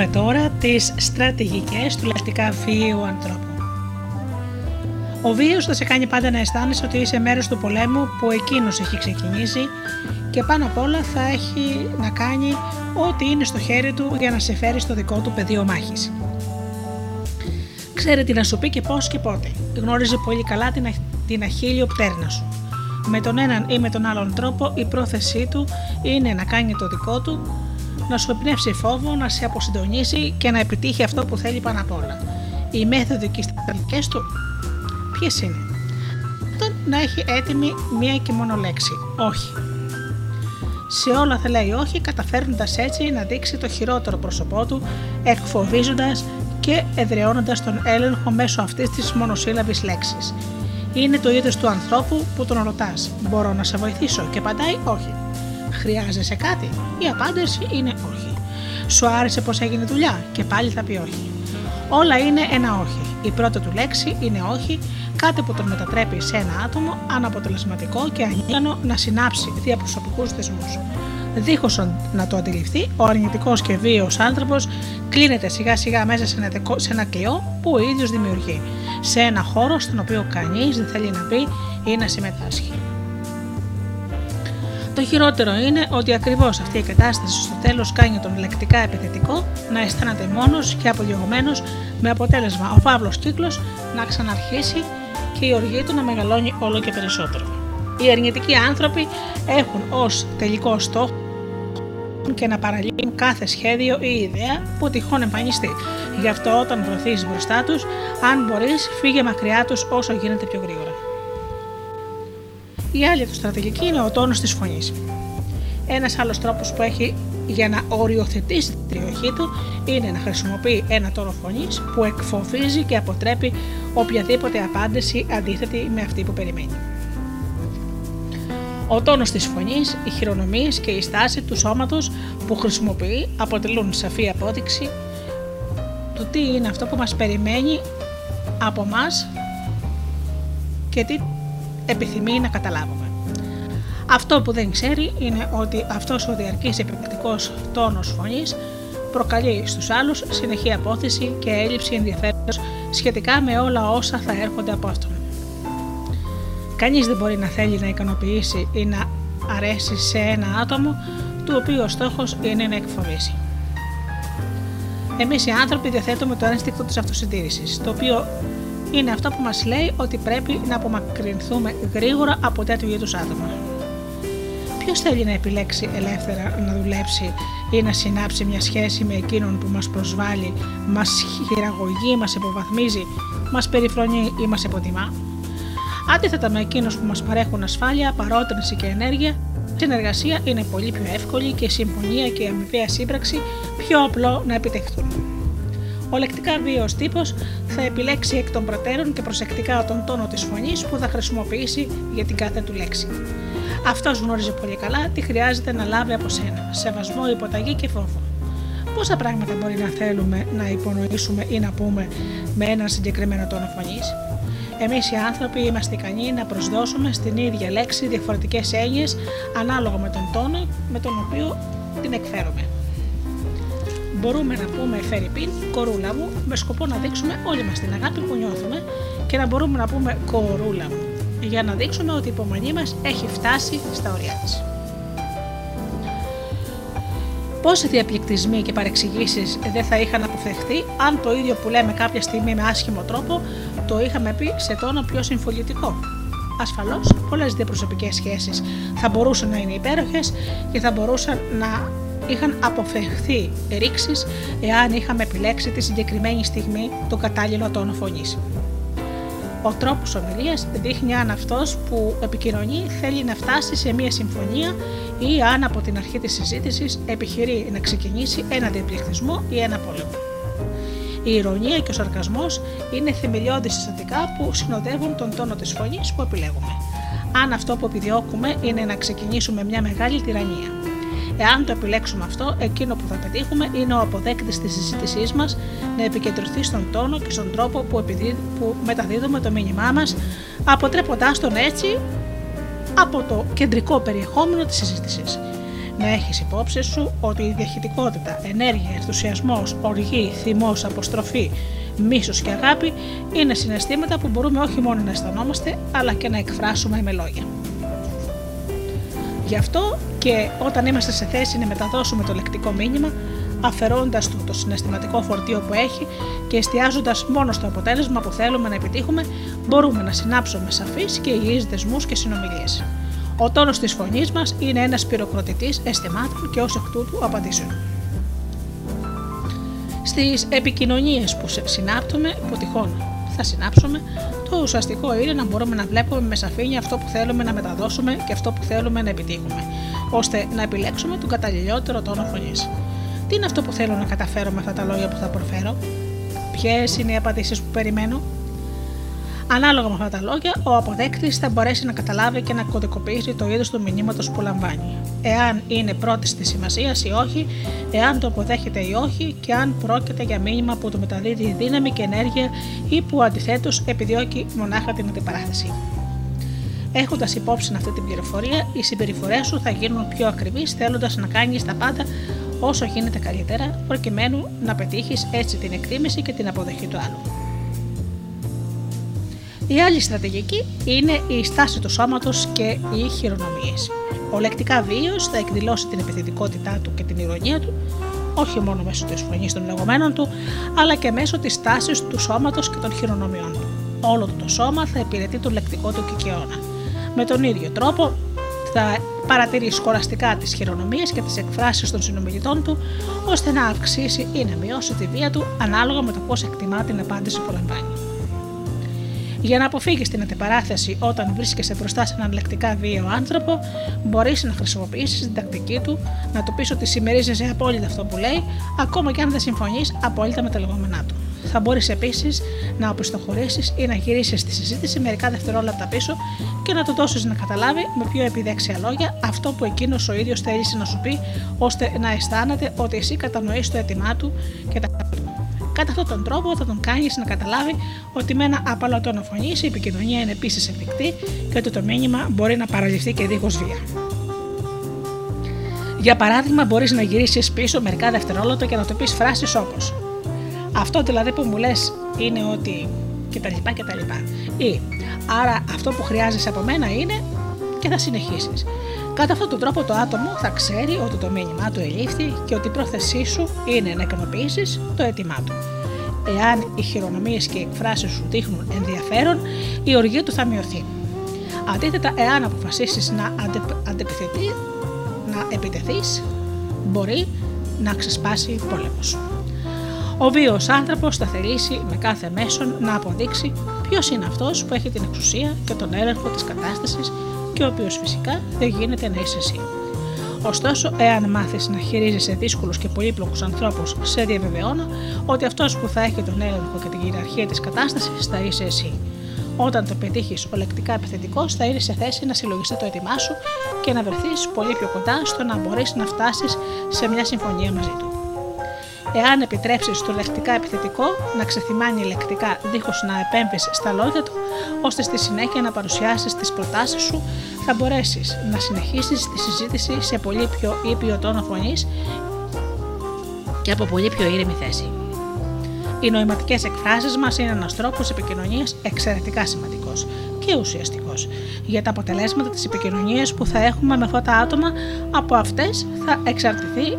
δούμε τώρα τις στρατηγικές του λακτικά βίαιου ανθρώπου. Ο βίος θα σε κάνει πάντα να αισθάνεσαι ότι είσαι μέρος του πολέμου που εκείνος έχει ξεκινήσει και πάνω απ' όλα θα έχει να κάνει ό,τι είναι στο χέρι του για να σε φέρει στο δικό του πεδίο μάχης. Ξέρει τι να σου πει και πώς και πότε. Γνώριζε πολύ καλά την, την αχίλιο πτέρνα σου. Με τον έναν ή με τον άλλον τρόπο η πρόθεσή του είναι να κάνει το δικό του, να σου εμπνεύσει φόβο, να σε αποσυντονίσει και να επιτύχει αυτό που θέλει πάνω απ' όλα. Οι μέθοδοι και οι στρατηγικές του ποιες είναι; Το να έχει έτοιμη μία και μόνο λέξη. Όχι. Σε όλα θα λέει όχι, καταφέρνοντας έτσι να δείξει το χειρότερο πρόσωπό του, εκφοβίζοντας και εδραιώνοντας τον έλεγχο μέσω αυτής της μονοσύλλαβης λέξης. Είναι το είδος του ανθρώπου που τον ρωτάς: Μπορώ να σε βοηθήσω, και απαντάει όχι. Χρειάζεσαι κάτι, η απάντηση είναι όχι. Σου άρεσε πώς έγινε δουλειά, και πάλι θα πει όχι. Όλα είναι ένα όχι. Η πρώτη του λέξη είναι όχι, κάτι που τον μετατρέπει σε ένα άτομο αναποτελεσματικό και ανίκανο να συνάψει διαπροσωπικού θεσμούς. Δίχως να το αντιληφθεί, ο αρνητικός και βίαιος άνθρωπος κλείνεται σιγά σιγά μέσα σε ένα, σε ένα κλειό που ο ίδιος δημιουργεί, σε ένα χώρο στον οποίο κανείς δεν θέλει να μπει ή να συμμετάσχει. Το χειρότερο είναι ότι ακριβώς αυτή η κατάσταση στο τέλος κάνει τον λεκτικά επιθετικό να αισθάνεται μόνος και απολυγωμένο, με αποτέλεσμα ο φαύλος κύκλος να ξαναρχίσει και η οργή του να μεγαλώνει όλο και περισσότερο. Οι αρνητικοί άνθρωποι έχουν ως τελικό στόχο και να παραλύουν κάθε σχέδιο ή ιδέα που τυχόν εμφανιστεί. Γι' αυτό όταν βρεθείς μπροστά τους, αν μπορείς, φύγε μακριά τους όσο γίνεται πιο γρήγορα. Η άλλη του στρατηγική είναι ο τόνος της φωνής. Ένας άλλος τρόπος που έχει για να οριοθετήσει την περιοχή του είναι να χρησιμοποιεί ένα τόνο φωνής που εκφοβίζει και αποτρέπει οποιαδήποτε απάντηση αντίθετη με αυτή που περιμένει. Ο τόνος της φωνής, οι χειρονομίες και η στάση του σώματος που χρησιμοποιεί αποτελούν σαφή απόδειξη του τι είναι αυτό που μας περιμένει από μας και τι επιθυμεί να καταλάβουμε. Αυτό που δεν ξέρει είναι ότι αυτός ο διαρκής επιπληκτικός τόνος φωνής προκαλεί στους άλλους συνεχή απόθεση και έλλειψη ενδιαφέροντος σχετικά με όλα όσα θα έρχονται από αυτόν. Κανείς δεν μπορεί να θέλει να ικανοποιήσει ή να αρέσει σε ένα άτομο του οποίου ο στόχος είναι να εκφοβήσει. Εμείς οι άνθρωποι διαθέτουμε το ένστικτο της αυτοσυντήρησης, το οποίο είναι αυτό που μας λέει ότι πρέπει να απομακρυνθούμε γρήγορα από τέτοιου είδους άτομα. Ποιος θέλει να επιλέξει ελεύθερα να δουλέψει ή να συνάψει μια σχέση με εκείνον που μας προσβάλλει, μας χειραγωγεί, μας υποβαθμίζει, μας περιφρονεί ή μας υποτιμά; Αντίθετα με εκείνους που μας παρέχουν ασφάλεια, παρότρινση και ενέργεια, συνεργασία είναι πολύ πιο εύκολη και η συμφωνία και η αμοιβαία σύμπραξη πιο απλό να επιτευχθούν. Ο λεκτικά βίαιος τύπος θα επιλέξει εκ των προτέρων και προσεκτικά τον τόνο της φωνής που θα χρησιμοποιήσει για την κάθε του λέξη. Αυτός γνώριζε πολύ καλά τι χρειάζεται να λάβει από σένα: σεβασμό, υποταγή και φόβο. Πόσα πράγματα μπορεί να θέλουμε να υπονοήσουμε ή να πούμε με ένα συγκεκριμένο τόνο φωνής; Εμείς οι άνθρωποι είμαστε ικανοί να προσδώσουμε στην ίδια λέξη διαφορετικές έννοιες ανάλογα με τον τόνο με τον οποίο την εκφέρουμε μπορούμε να πούμε Φερρυπίν, κορούλα μου, με σκοπό να δείξουμε όλη μας την αγάπη που νιώθουμε και να μπορούμε να πούμε κορούλα μου, για να δείξουμε ότι η υπομονή μας έχει φτάσει στα ωριά της. Πόσοι διαπληκτισμοί και παρεξηγήσεις δεν θα είχαν αποφευχθεί αν το ίδιο που λέμε κάποια στιγμή με άσχημο τρόπο το είχαμε πει σε τόνο πιο συμφωνητικό. Ασφαλώς, πολλές διαπροσωπικές σχέσεις θα μπορούσαν να είναι υπέροχες και θα μπορούσαν να είχαν αποφευχθεί ρήξεις εάν είχαμε επιλέξει τη συγκεκριμένη στιγμή το κατάλληλο τόνο φωνή. Ο τρόπος ομιλίας δείχνει αν αυτός που επικοινωνεί θέλει να φτάσει σε μια συμφωνία ή αν από την αρχή της συζήτησης επιχειρεί να ξεκινήσει ένα διαπληκτισμό ή ένα πόλεμο. Η ηρωνία και ο σαρκασμός είναι θεμελιώδη συστατικά που συνοδεύουν τον τόνο της φωνής που επιλέγουμε. Αν αυτό που επιδιώκουμε είναι να ξεκινήσουμε μια μεγάλη τυραννία. Εάν το επιλέξουμε αυτό, εκείνο που θα πετύχουμε είναι ο αποδέκτης της συζήτησής μας να επικεντρωθεί στον τόνο και στον τρόπο που, που μεταδίδουμε το μήνυμά μας, αποτρέποντάς τον έτσι από το κεντρικό περιεχόμενο της συζήτησης. να έχεις υπόψη σου ότι η διαχειτικότητα, ενέργεια, ενθουσιασμός, οργή, θυμός, αποστροφή, μίσος και αγάπη είναι συναισθήματα που μπορούμε όχι μόνο να αισθανόμαστε αλλά και να εκφράσουμε με λόγια. Γι' αυτό και όταν είμαστε σε θέση να μεταδώσουμε το λεκτικό μήνυμα, αφαιρώντας του το συναισθηματικό φορτίο που έχει και εστιάζοντας μόνο στο αποτέλεσμα που θέλουμε να επιτύχουμε, μπορούμε να συνάψουμε σαφείς και υγιείς δεσμούς και συνομιλίες. Ο τόνος της φωνής μας είναι ένας πυροκροτητής αισθημάτων και ως εκ τούτου απαντήσεων. Στις επικοινωνίες που συνάπτουμε, που τυχόν θα συνάψουμε, το ουσιαστικό είναι να μπορούμε να βλέπουμε με σαφήνεια αυτό που θέλουμε να μεταδώσουμε και αυτό που θέλουμε να επιτύχουμε, ώστε να επιλέξουμε τον καταλληλότερο τόνο φωνής. Τι είναι αυτό που θέλω να καταφέρω με αυτά τα λόγια που θα προφέρω, Ποιες είναι οι απαντήσεις που περιμένω, Ανάλογα με αυτά τα λόγια, ο αποδέκτης θα μπορέσει να καταλάβει και να κωδικοποιήσει το είδος του μηνύματος που λαμβάνει. Εάν είναι πρώτη τη σημασία ή όχι, εάν το αποδέχεται ή όχι και αν πρόκειται για μήνυμα που του μεταδίδει δύναμη και ενέργεια ή που αντιθέτως επιδιώκει μονάχα την αντιπαράθεση. Έχοντας υπόψη αυτή την πληροφορία, οι συμπεριφορές σου θα γίνουν πιο ακριβείς, θέλοντας να κάνεις τα πάντα όσο γίνεται καλύτερα, προκειμένου να πετύχεις έτσι την εκτίμηση και την αποδοχή του άλλου. Η άλλη στρατηγική είναι η στάση του σώματος και οι χειρονομίες. Ο λεκτικά βίος θα εκδηλώσει την επιθετικότητά του και την ηρωνία του, όχι μόνο μέσω της φωνής των λεγόμενων του, αλλά και μέσω της τάση του σώματος και των χειρονομιών του. Όλο το σώμα θα υπηρετεί τον λεκτικό του κικαιώνα. Με τον ίδιο τρόπο θα παρατηρεί σχολαστικά τις χειρονομίες και τις εκφράσεις των συνομιλητών του, ώστε να αυξήσει ή να μειώσει τη βία του ανάλογα με το πώς εκτιμά την απάντηση που λαμβάνει. Για να αποφύγεις την αντιπαράθεση όταν βρίσκεσαι μπροστά σε έναν λεκτικά βίαιο άνθρωπο, μπορείς να χρησιμοποιήσεις την τακτική του, να του πεις ότι συμμερίζεσαι απόλυτα αυτό που λέει, ακόμα και αν δεν συμφωνείς απόλυτα με τα λεγόμενά του. Θα μπορείς επίσης να οπισθοχωρήσεις ή να γυρίσεις τη συζήτηση μερικά δευτερόλεπτα πίσω και να του δώσεις να καταλάβει με πιο επιδέξια λόγια αυτό που εκείνος ο ίδιος θέλει να σου πει, ώστε να αισθάνεται ότι εσύ κατανοείς το αίτημά του και τα Κατά αυτόν τον τρόπο θα τον κάνεις να καταλάβει ότι με ένα απαλό τόνο φωνή η επικοινωνία είναι επίσης εφικτή και ότι το μήνυμα μπορεί να παραλυφθεί και δίχως βία. Για παράδειγμα, μπορείς να γυρίσεις πίσω μερικά δευτερόλεπτα και να το πεις φράσεις όπως Αυτό δηλαδή που μου λες είναι ότι κτλ. κτλ. Ή άρα αυτό που χρειάζεσαι από μένα είναι και θα συνεχίσεις. Κατά αυτόν τον τρόπο το άτομο θα ξέρει ότι το μήνυμά του ελήφθη και ότι η πρόθεσή σου είναι να ικανοποιήσει το αίτημά του. Εάν οι χειρονομίες και οι εκφράσεις σου δείχνουν ενδιαφέρον, η οργή του θα μειωθεί. Αντίθετα, εάν αποφασίσεις να, αντεπιθεθεί, να επιτεθείς, μπορεί να ξεσπάσει πόλεμος. Ο βίος άνθρωπος θα θελήσει με κάθε μέσον να αποδείξει ποιος είναι αυτός που έχει την εξουσία και τον έλεγχο της κατάστασης και ο οποίος φυσικά δεν γίνεται να είσαι εσύ. Ωστόσο, εάν μάθεις να χειρίζεσαι δύσκολους και πολύπλοκους ανθρώπους, σε διαβεβαιώνω ότι αυτός που θα έχει τον έλεγχο και την κυριαρχία της κατάστασης θα είσαι εσύ. Όταν το πετύχεις ολεκτικά επιθετικός, θα είναι σε θέση να συλλογιστεί το έτοιμά σου και να βρεθείς πολύ πιο κοντά στο να μπορείς να φτάσεις σε μια συμφωνία μαζί του εάν επιτρέψεις το λεκτικά επιθετικό να ξεθυμάνει λεκτικά δίχως να επέμβεις στα λόγια του, ώστε στη συνέχεια να παρουσιάσεις τις προτάσεις σου, θα μπορέσεις να συνεχίσεις τη συζήτηση σε πολύ πιο ήπιο τόνο φωνής και από πολύ πιο ήρεμη θέση. Οι νοηματικές εκφράσεις μας είναι ένας τρόπος επικοινωνίας εξαιρετικά σημαντικός και ουσιαστικός. Για τα αποτελέσματα της επικοινωνίας που θα έχουμε με αυτά τα άτομα, από αυτές θα εξαρτηθεί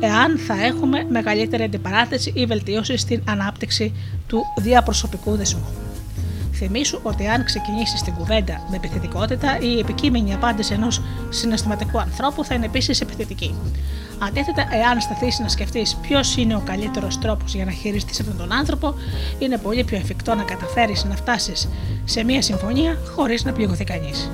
εάν θα έχουμε μεγαλύτερη αντιπαράθεση ή βελτίωση στην ανάπτυξη του διαπροσωπικού δεσμού. Θυμήσου ότι αν ξεκινήσεις την κουβέντα με επιθετικότητα, η επικείμενη απάντηση ενός συναισθηματικού ανθρώπου θα είναι επίσης επιθετική. Αντίθετα, εάν σταθείς να σκεφτείς ποιος είναι ο καλύτερος τρόπος για να χειριστείς αυτόν τον άνθρωπο, είναι πολύ πιο εφικτό να καταφέρεις να φτάσεις σε μια συμφωνία χωρίς να πληγωθεί κανείς.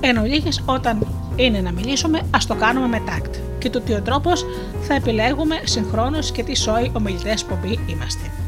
Εν ολίγης, όταν είναι να μιλήσουμε, ας το κάνουμε με τάκτ και το τι ο τρόπος θα επιλέγουμε συγχρόνως και τι σόι ομιλητές πομπή είμαστε.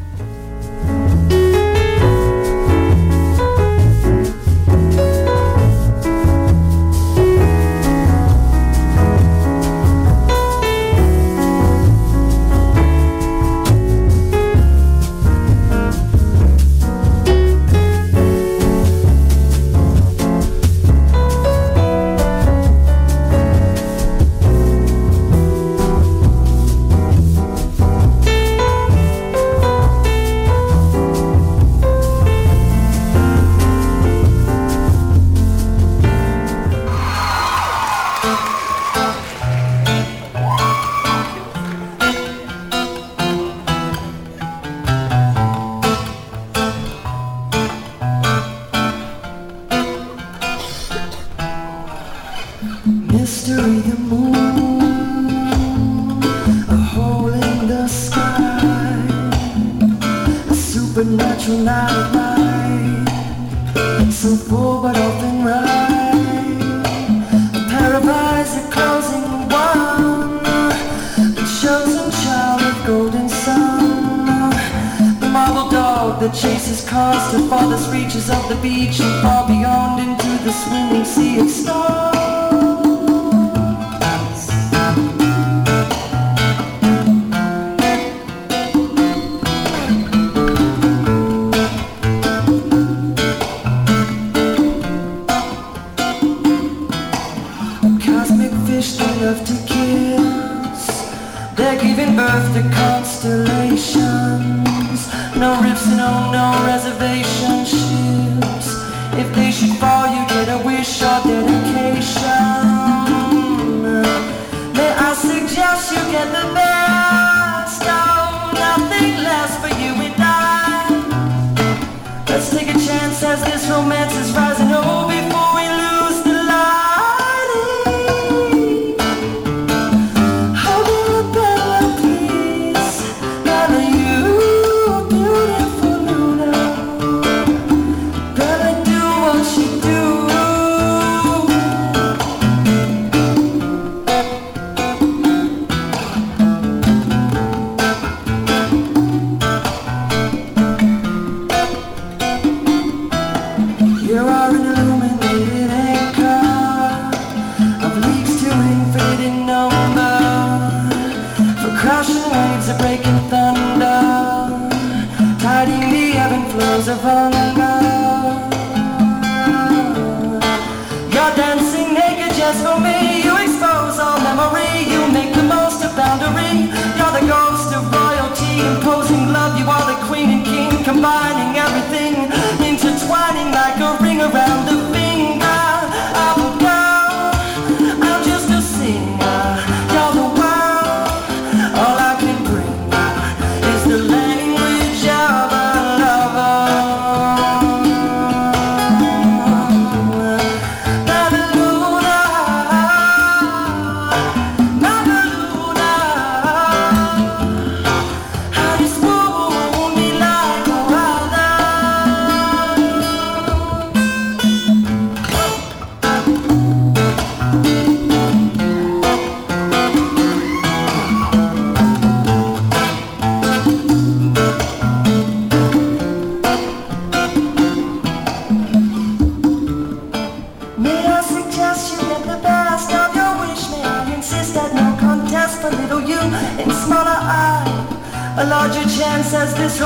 combining everything, intertwining like a ring around the.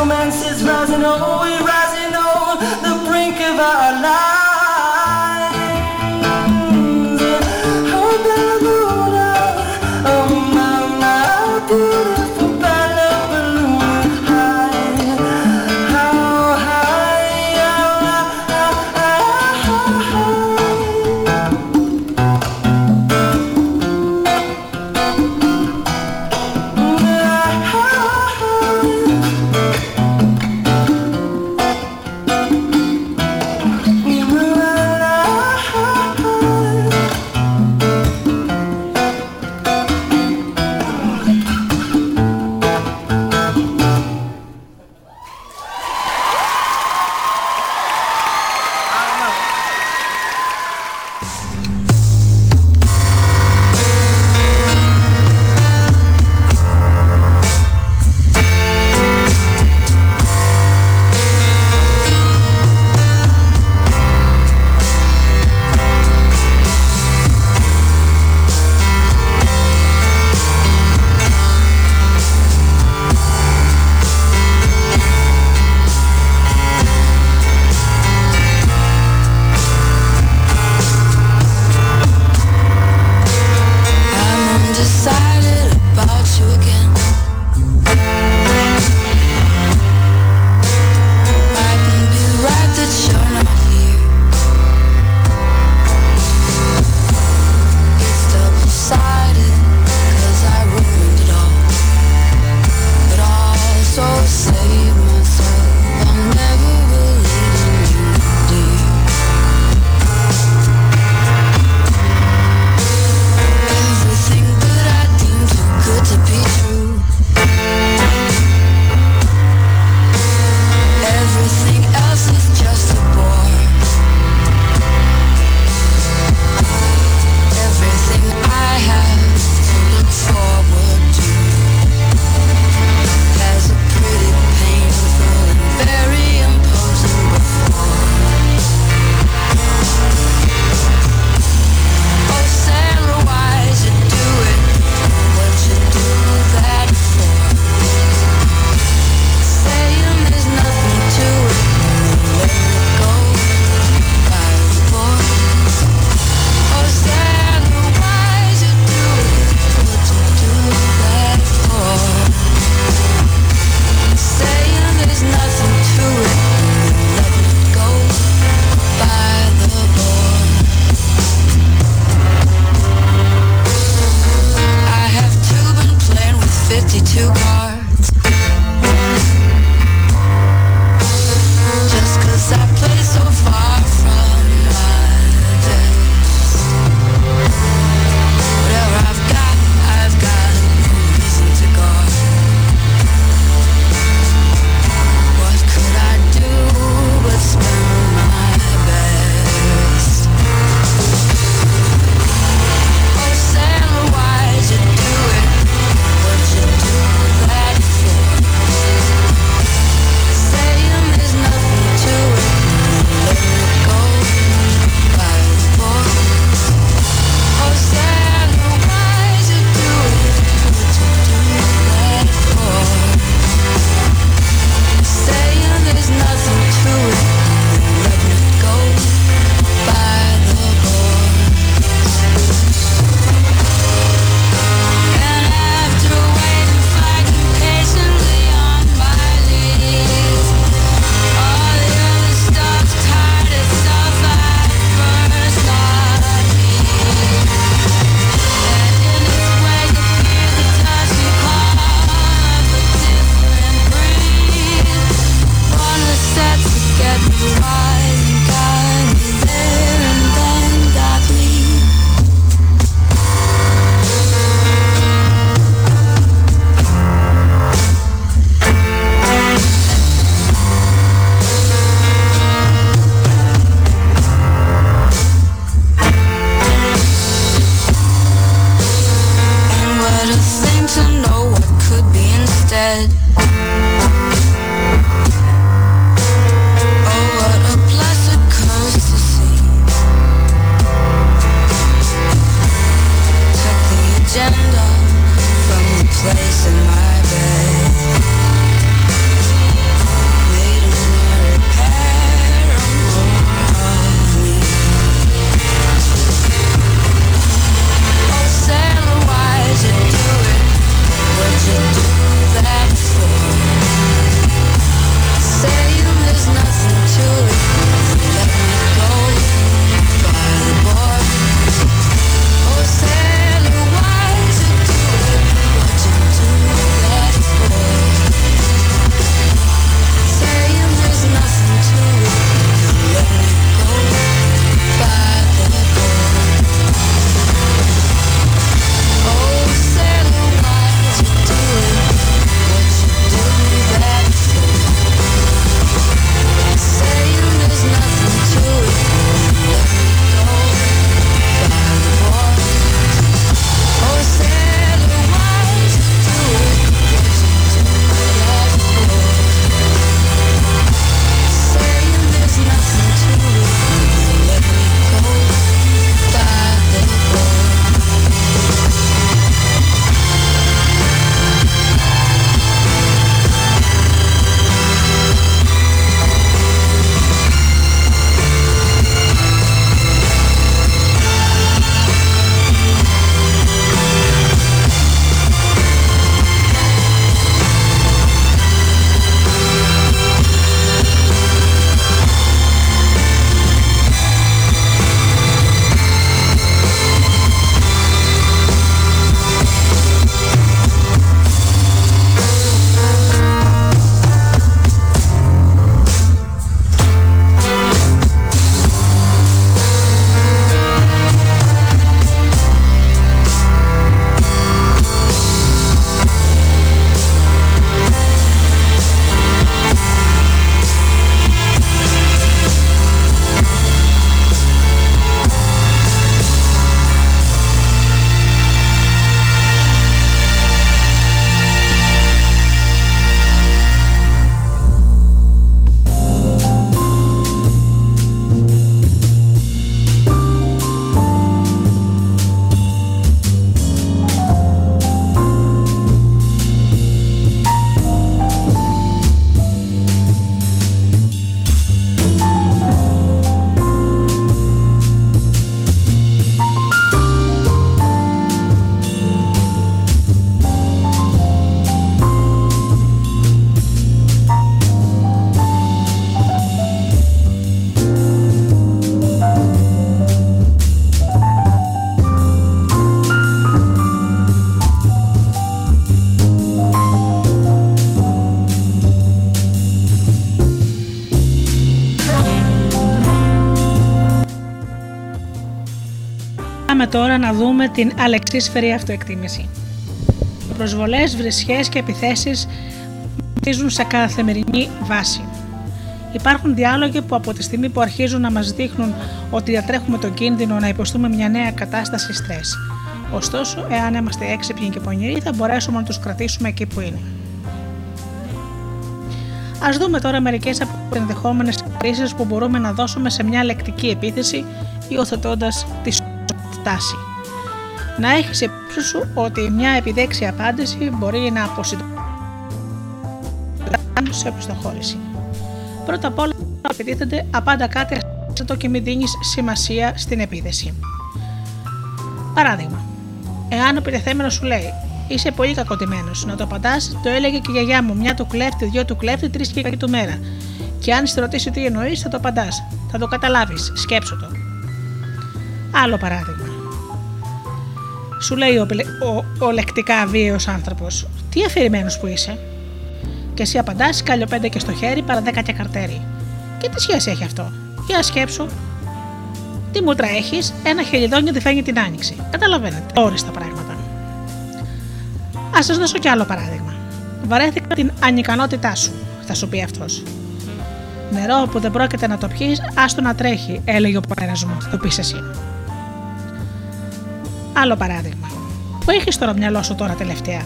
Romance is rising always. Τώρα να δούμε την αλεξίσφαιρη αυτοεκτίμηση. Προσβολές, βρισχές και επιθέσεις μαθίζουν σε καθημερινή βάση. Υπάρχουν διάλογοι που από τη στιγμή που αρχίζουν να μας δείχνουν ότι διατρέχουμε τον κίνδυνο να υποστούμε μια νέα κατάσταση στρες. Ωστόσο, εάν είμαστε έξυπνοι και πονηροί, θα μπορέσουμε να τους κρατήσουμε εκεί που είναι. Α δούμε τώρα μερικές από τις ενδεχόμενες κρίσεις που μπορούμε να δώσουμε σε μια λεκτική επίθεση, υιοθετώντας τη στάση. Να έχεις υπόψη σου ότι μια επιδέξια απάντηση μπορεί να αποσυντονίσει σε οπισθοχώρηση. Πρώτα απ' όλα, επιτίθενται απάντα κάτι το και μην δίνεις σημασία στην επίθεση. Παράδειγμα, εάν ο επιτεθέμενο σου λέει Είσαι πολύ κακοτημένο. Να το απαντάς, το έλεγε και η γιαγιά μου. Μια του κλέφτη, δυο του κλέφτη, τρεις και κακή του μέρα. Και αν σε ρωτήσει τι εννοείς, θα το απαντάς. Θα το καταλάβεις. Σκέψω το. Άλλο παράδειγμα. Σου λέει ο, ο, ο λεκτικά βίαιος άνθρωπος, Τι αφηρημένος που είσαι; Και εσύ απαντάς, κάλιο πέντε και στο χέρι, παρά δέκα και καρτέρι. Και τι σχέση έχει αυτό; Για σκέψου. Τι μούτρα έχεις, ένα χελιδόνιο τη φαίνει την άνοιξη. Καταλαβαίνετε. Όριστα πράγματα. Α σας δώσω κι άλλο παράδειγμα. Βαρέθηκα την ανικανότητά σου, θα σου πει αυτός. Νερό που δεν πρόκειται να το πιει, άστο να τρέχει, έλεγε ο πατέρα μου, θα το πεις εσύ. Άλλο παράδειγμα. Πού έχεις το μυαλό σου τώρα τελευταία;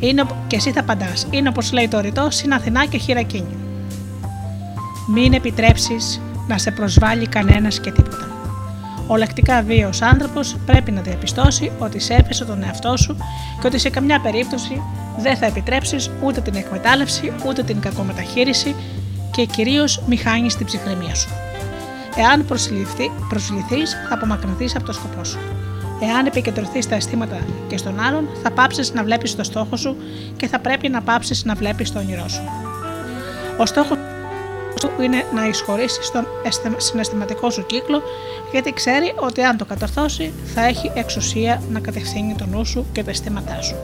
Είναι, και εσύ θα απαντάς. Είναι όπως λέει το ρητό, συν Αθηνά και χειρακίνη. Μην επιτρέψεις να σε προσβάλλει κανένας και τίποτα. Ο λεκτικά βίαιος άνθρωπος πρέπει να διαπιστώσει ότι σέβεσαι τον εαυτό σου και ότι σε καμιά περίπτωση δεν θα επιτρέψεις ούτε την εκμετάλλευση ούτε την κακομεταχείριση και κυρίως μη χάνεις την ψυχραιμία σου. Εάν προσβληθεί, θα απομακρυνθείς από το σκοπό σου. Εάν επικεντρωθείς στα αισθήματα και στον άλλον, θα πάψεις να βλέπεις το στόχο σου και θα πρέπει να πάψεις να βλέπεις το όνειρό σου. Ο στόχος του είναι να εισχωρήσεις στον συναισθηματικό σου κύκλο, γιατί ξέρει ότι αν το κατορθώσει θα έχει εξουσία να κατευθύνει τον νου σου και τα αισθήματά σου.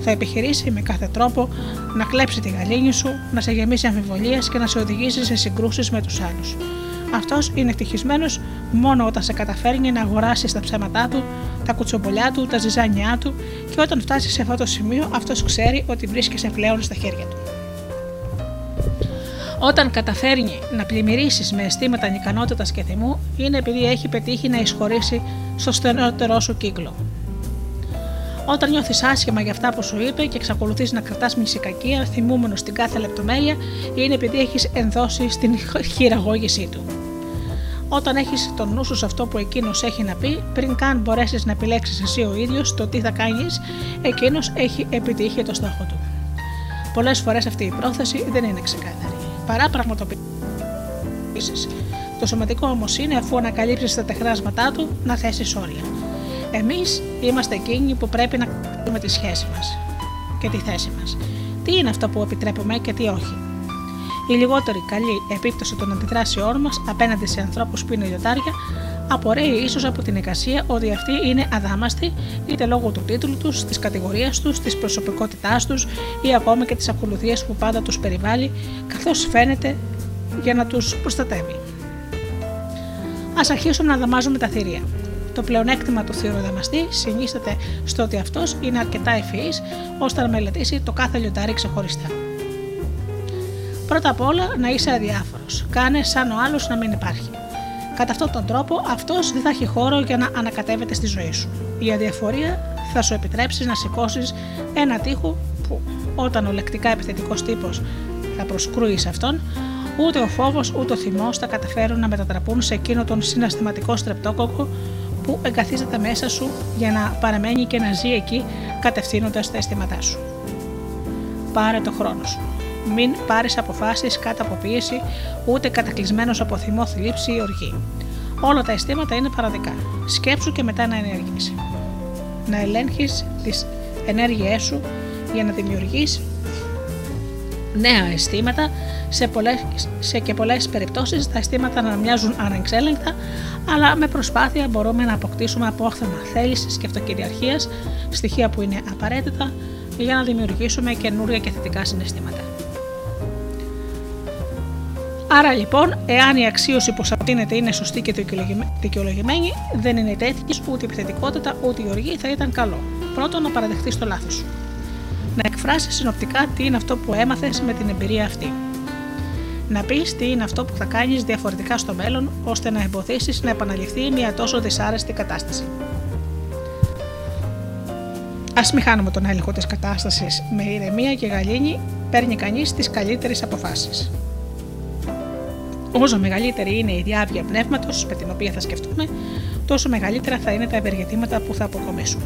Θα επιχειρήσει με κάθε τρόπο να κλέψει τη γαλήνη σου, να σε γεμίσει αμφιβολίες και να σε οδηγήσει σε συγκρούσεις με τους άλλους. Αυτός είναι ευτυχισμένος μόνο όταν σε καταφέρνει να αγοράσει τα ψέματά του, τα κουτσομπολιά του, τα ζυζάνια του και όταν φτάσει σε αυτό το σημείο αυτός ξέρει ότι βρίσκεσαι πλέον στα χέρια του. Όταν καταφέρνει να πλημμυρίσεις με αισθήματα ανικανότητα και θυμού, είναι επειδή έχει πετύχει να εισχωρήσει στο στενότερό σου κύκλο. Όταν νιώθεις άσχημα για αυτά που σου είπε και εξακολουθείς να κρατάς μυσικακία, θυμούμενος στην κάθε λεπτομέρεια, είναι επειδή έχεις ενδώσει στην χειραγώγησή του. Όταν έχεις τον νου σου σε αυτό που εκείνος έχει να πει, πριν καν μπορέσεις να επιλέξεις εσύ ο ίδιος το τι θα κάνεις, εκείνος έχει επιτύχει το στόχο του. Πολλές φορές αυτή η πρόθεση δεν είναι ξεκάθαρη παρά πραγματοποιήσεις. Το σωματικό όμως είναι, αφού ανακαλύψεις τα τεχνάσματά του, να θέσεις όρια. Εμείς είμαστε εκείνοι που πρέπει να κάνουμε τη σχέση μας και τη θέση μας. Τι είναι αυτό που επιτρέπουμε και τι όχι. Η λιγότερη καλή επίπτωση των αντιδράσεών μας απέναντι σε ανθρώπους που είναι ιδιωτάρια απορρέει ίσως από την εικασία ότι αυτοί είναι αδάμαστοι είτε λόγω του τίτλου τους, της κατηγορίας τους, της προσωπικότητάς τους ή ακόμα και της ακολουθίας που πάντα τους περιβάλλει, καθώς φαίνεται για να τους προστατεύει. Α αρχίσουμε να δαμάζουμε τα θηρία. Το πλεονέκτημα του θηροδαμαστή συνίσταται στο ότι αυτός είναι αρκετά ευφυής ώστε να μελετήσει το κάθε λιοντάρι ξεχωριστά. Πρώτα απ' όλα να είσαι αδιάφορος. Κάνε σαν ο άλλος να μην υπάρχει. Κατά αυτόν τον τρόπο, αυτός δεν θα έχει χώρο για να ανακατεύεται στη ζωή σου. Η αδιαφορία θα σου επιτρέψει να σηκώσεις ένα τείχο που, όταν ο λεκτικά επιθετικός τύπος θα προσκρούει σε αυτόν, ούτε ο φόβος ούτε ο θυμός θα καταφέρουν να μετατραπούν σε εκείνο τον συναστηματικό στρεπτόκοκο που εγκαθίζεται μέσα σου για να παραμένει και να ζει εκεί κατευθύνοντας τα αισθήματά σου. Πάρε το χρόνο σου. Μην πάρεις αποφάσεις κάτω από πίεση, ούτε κατακλυσμένος από θυμό, θλίψη ή οργή. Όλα τα αισθήματα είναι παραδικά. Σκέψου και μετά να ενεργήσει. Να ελέγχεις τις ενέργειές σου για να δημιουργείς νέα αισθήματα. Σε, πολλές, σε και πολλές περιπτώσεις τα αισθήματα να μοιάζουν ανεξέλεγκτα, αλλά με προσπάθεια μπορούμε να αποκτήσουμε απόθεμα θέλησης και αυτοκυριαρχίας, στοιχεία που είναι απαραίτητα για να δημιουργήσουμε καινούργια και θετικά συναισθήματα. Άρα λοιπόν, εάν η αξίωση που σαπτύνεται είναι σωστή και δικαιολογημένη, δεν είναι τέτοια ούτε η επιθετικότητα ούτε η οργή θα ήταν καλό. Πρώτον, να παραδεχτείς το λάθος σου. Να εκφράσεις συνοπτικά τι είναι αυτό που έμαθες με την εμπειρία αυτή. Να πεις τι είναι αυτό που θα κάνεις διαφορετικά στο μέλλον, ώστε να εμποδίσεις να επαναληφθεί μια τόσο δυσάρεστη κατάσταση. Α μην χάνουμε τον έλεγχο της κατάστασης. Με ηρεμία και γαλήνη παίρνει κανείς τις καλύτερες αποφάσεις. Όσο μεγαλύτερη είναι η διάβια πνεύματος με την οποία θα σκεφτούμε, τόσο μεγαλύτερα θα είναι τα ευεργετήματα που θα αποκομίσουμε.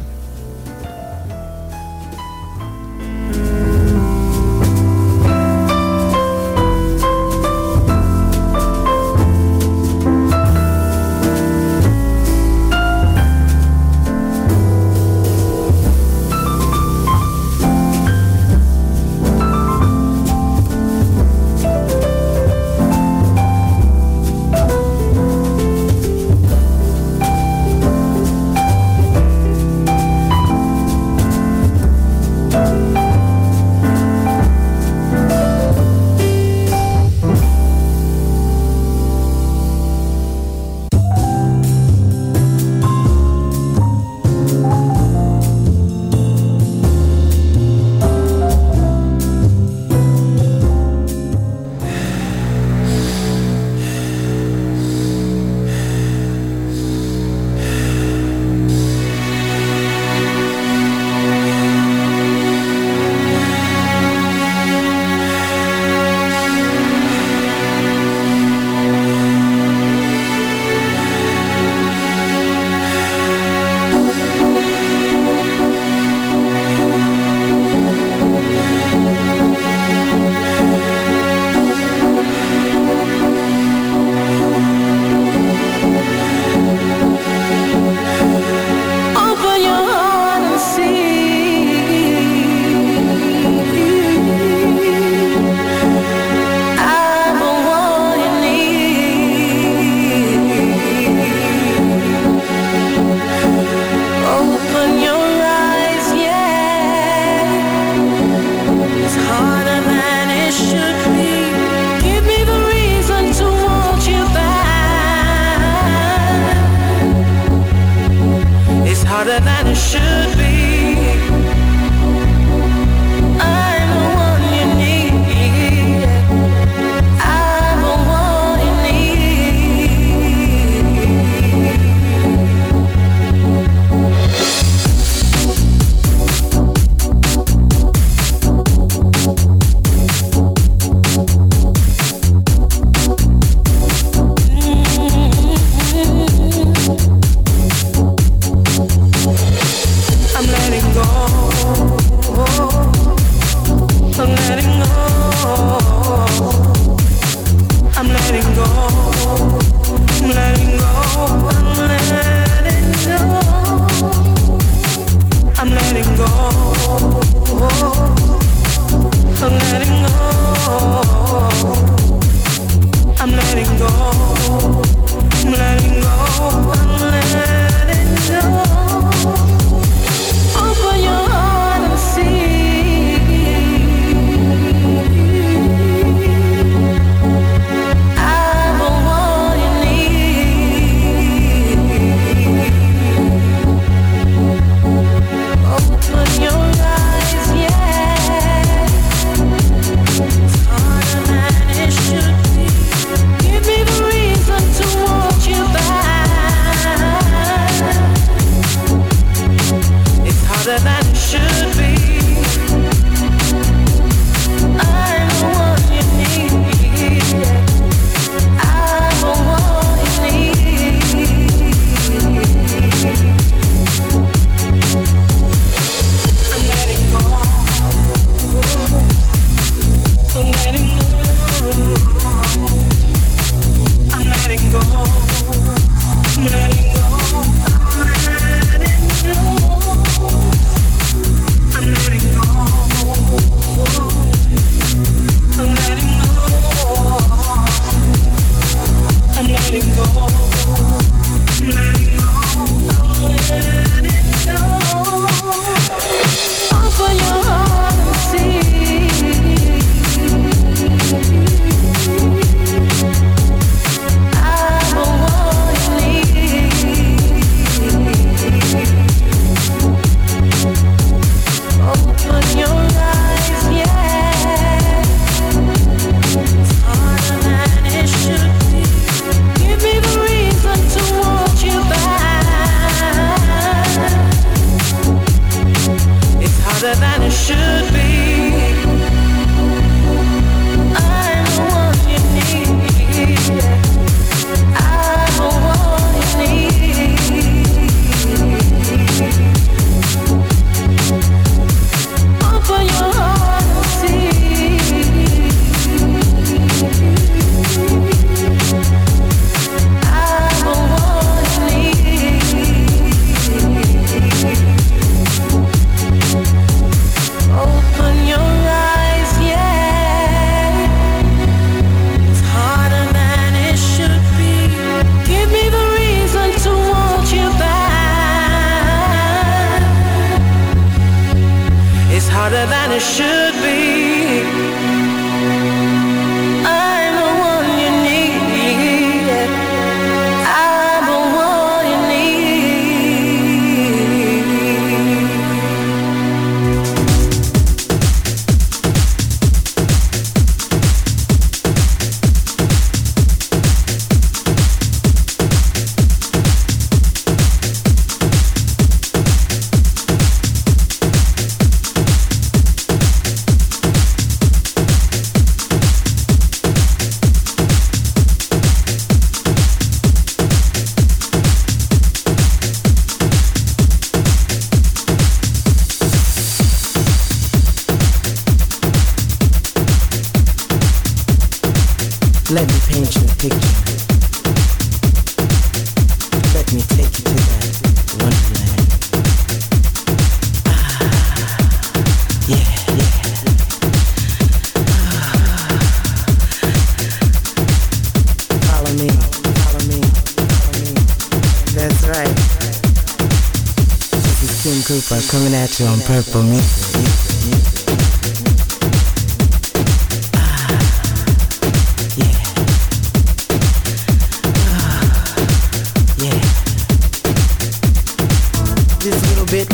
that on purple mix.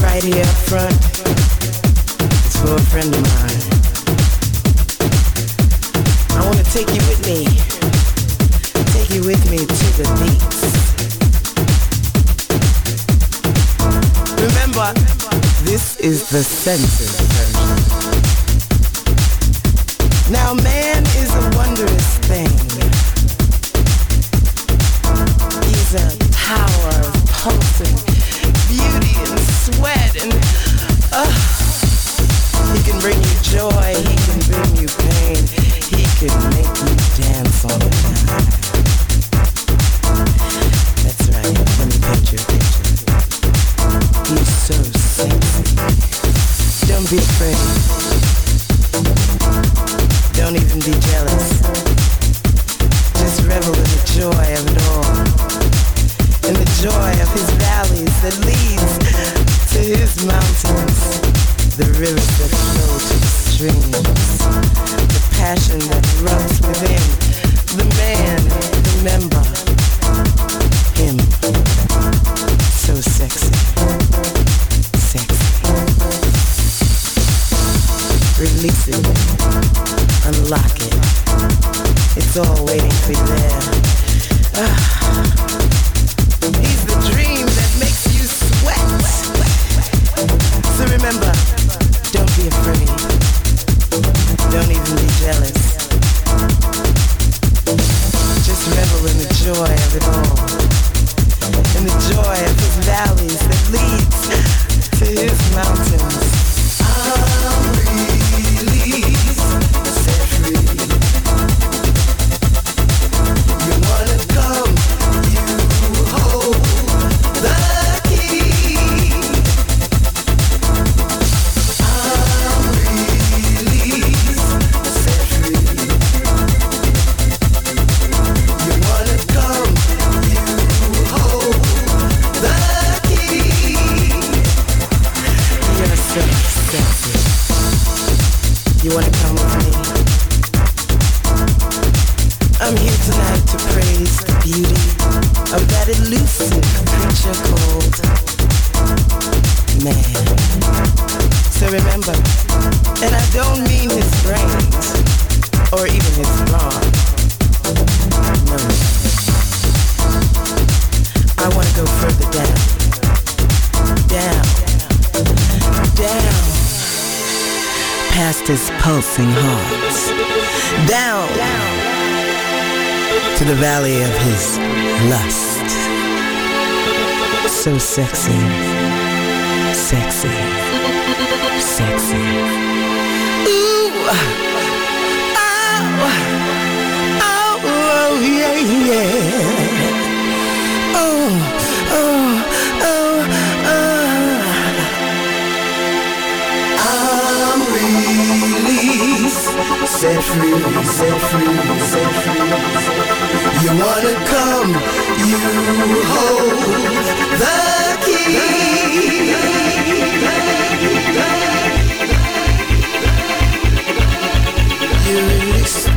right here front. It's for a friend of mine. I wanna take you with me. Take you with me to the beats. This is the senses. Now man is a wondrous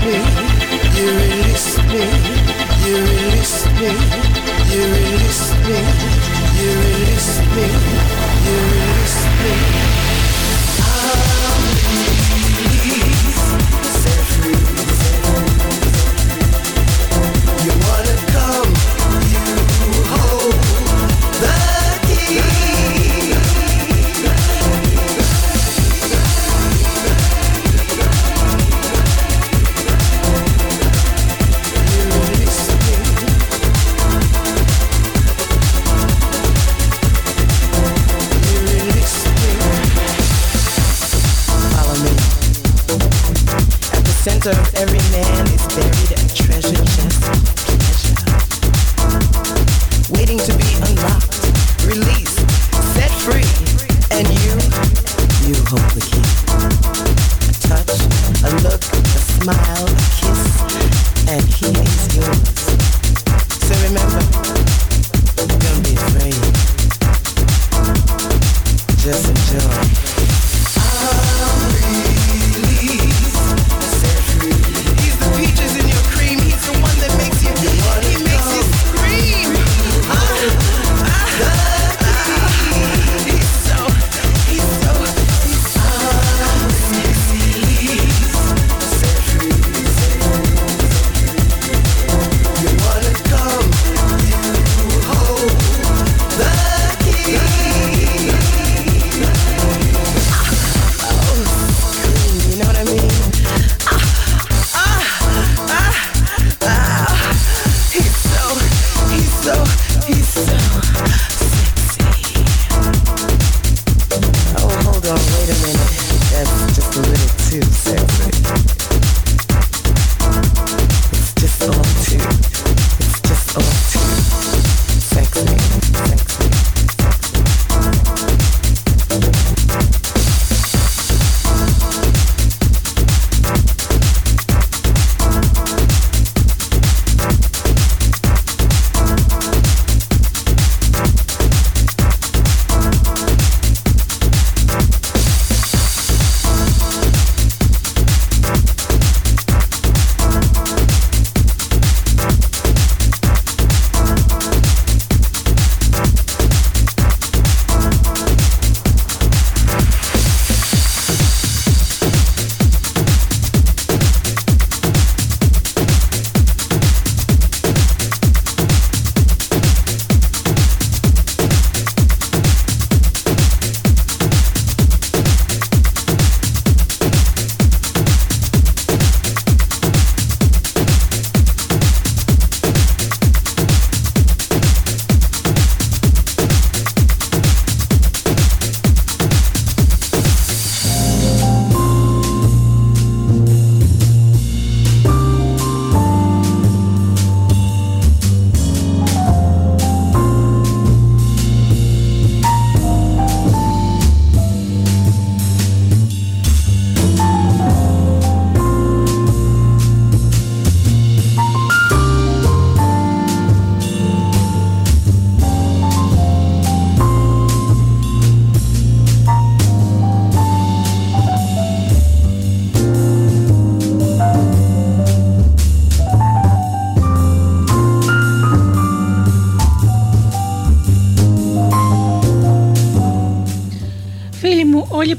me, you release me, you release me, you release me, you release me, you release me.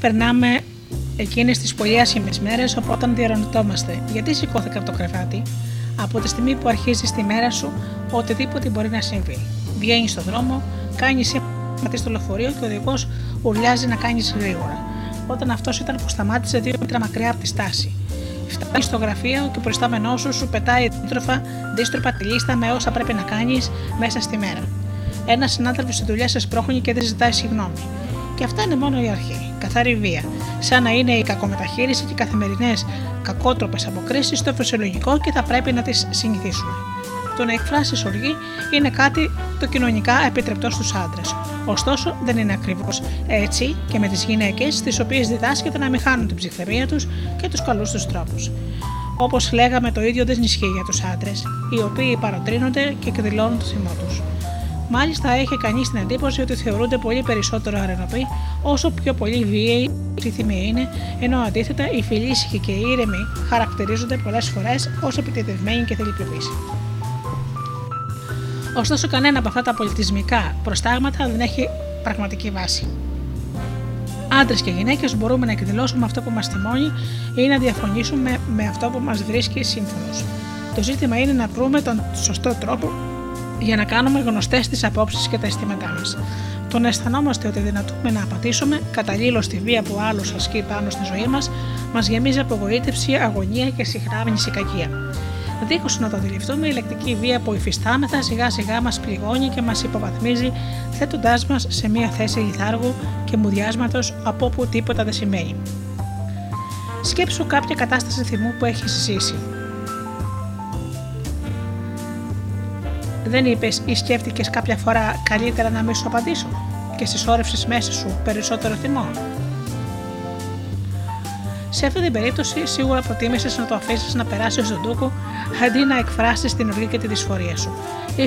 Περνάμε εκείνες τις πολύ άσχημες μέρες οπότε διαρωτόμαστε γιατί σηκώθηκα από το κρεβάτι από τη στιγμή που αρχίζεις στη μέρα σου οτιδήποτε μπορεί να συμβεί. Βγαίνεις στον δρόμο, κάνεις σήμα στο λεωφορείο και ο οδηγός ουρλιάζει να κάνεις γρήγορα. Όταν αυτός ήταν που σταμάτησε δύο μέτρα μακριά από τη στάση. Φτάνεις στο γραφείο και ο προϊστάμενός σου σου πετάει δίστροφα, δίστροφα τη λίστα με όσα πρέπει να κάνεις μέσα στη μέρα. Ένας συνάδελφος στη δουλειά σε σπρώχνει και δεν ζητάει συγγνώμη. Και αυτά είναι μόνο η αρχή καθαρή βία, σαν να είναι η κακομεταχείριση και οι καθημερινές κακότροπες αποκρίσεις στο φυσιολογικό και θα πρέπει να τις συνηθίσουμε. Το να εκφράσεις οργή είναι κάτι το κοινωνικά επιτρεπτό στους άντρες. Ωστόσο, δεν είναι ακριβώς έτσι και με τις γυναίκες, τις οποίες διδάσκεται να μην χάνουν την ψυχραιμία τους και τους καλούς τους τρόπους. Όπως λέγαμε, το ίδιο δεν ισχύει για τους άντρες, οι οποίοι παροτρύνονται και εκδηλώνουν το θυμό τους. Μάλιστα, έχει κανείς την εντύπωση ότι θεωρούνται πολύ περισσότερο αρενοποί όσο πιο πολύ βίαιοι θυμοί είναι, ενώ αντίθετα οι φιλήσυχοι και οι ήρεμοι χαρακτηρίζονται πολλές φορές ως επιτεδευμένοι και θεληπιοποιοί. Ωστόσο, κανένα από αυτά τα πολιτισμικά προστάγματα δεν έχει πραγματική βάση. Άντρες και γυναίκες μπορούμε να εκδηλώσουμε αυτό που μας θυμώνει ή να διαφωνήσουμε με αυτό που μας βρίσκει σύμφωνος. Το ζήτημα είναι να βρούμε τον σωστό τρόπο για να κάνουμε γνωστές τις απόψεις και τα αισθήματά μας. Το να αισθανόμαστε ότι δυνατούμε να απαντήσουμε καταλήλως στη βία που άλλο ασκεί πάνω στη ζωή μας, μας γεμίζει απογοήτευση, αγωνία και συγχράμινση κακία. Δίχως να το αντιληφθούμε, η λεκτική βία που υφιστάμεθα σιγά σιγά μας πληγώνει και μας υποβαθμίζει, θέτοντάς μας σε μια θέση λιθάργου και μουδιάσματος από όπου τίποτα δεν σημαίνει. Σκέψου κάποια κατάσταση θυμού που έχεις ζήσει. Δεν είπες ή σκέφτηκες κάποια φορά καλύτερα να μην σου απαντήσω και συσσόρευσες μέσα σου περισσότερο θυμό; Σε αυτή την περίπτωση, σίγουρα προτίμησες να το αφήσεις να περάσει στον τούκο αντί να εκφράσεις την οργή και τη δυσφορία σου.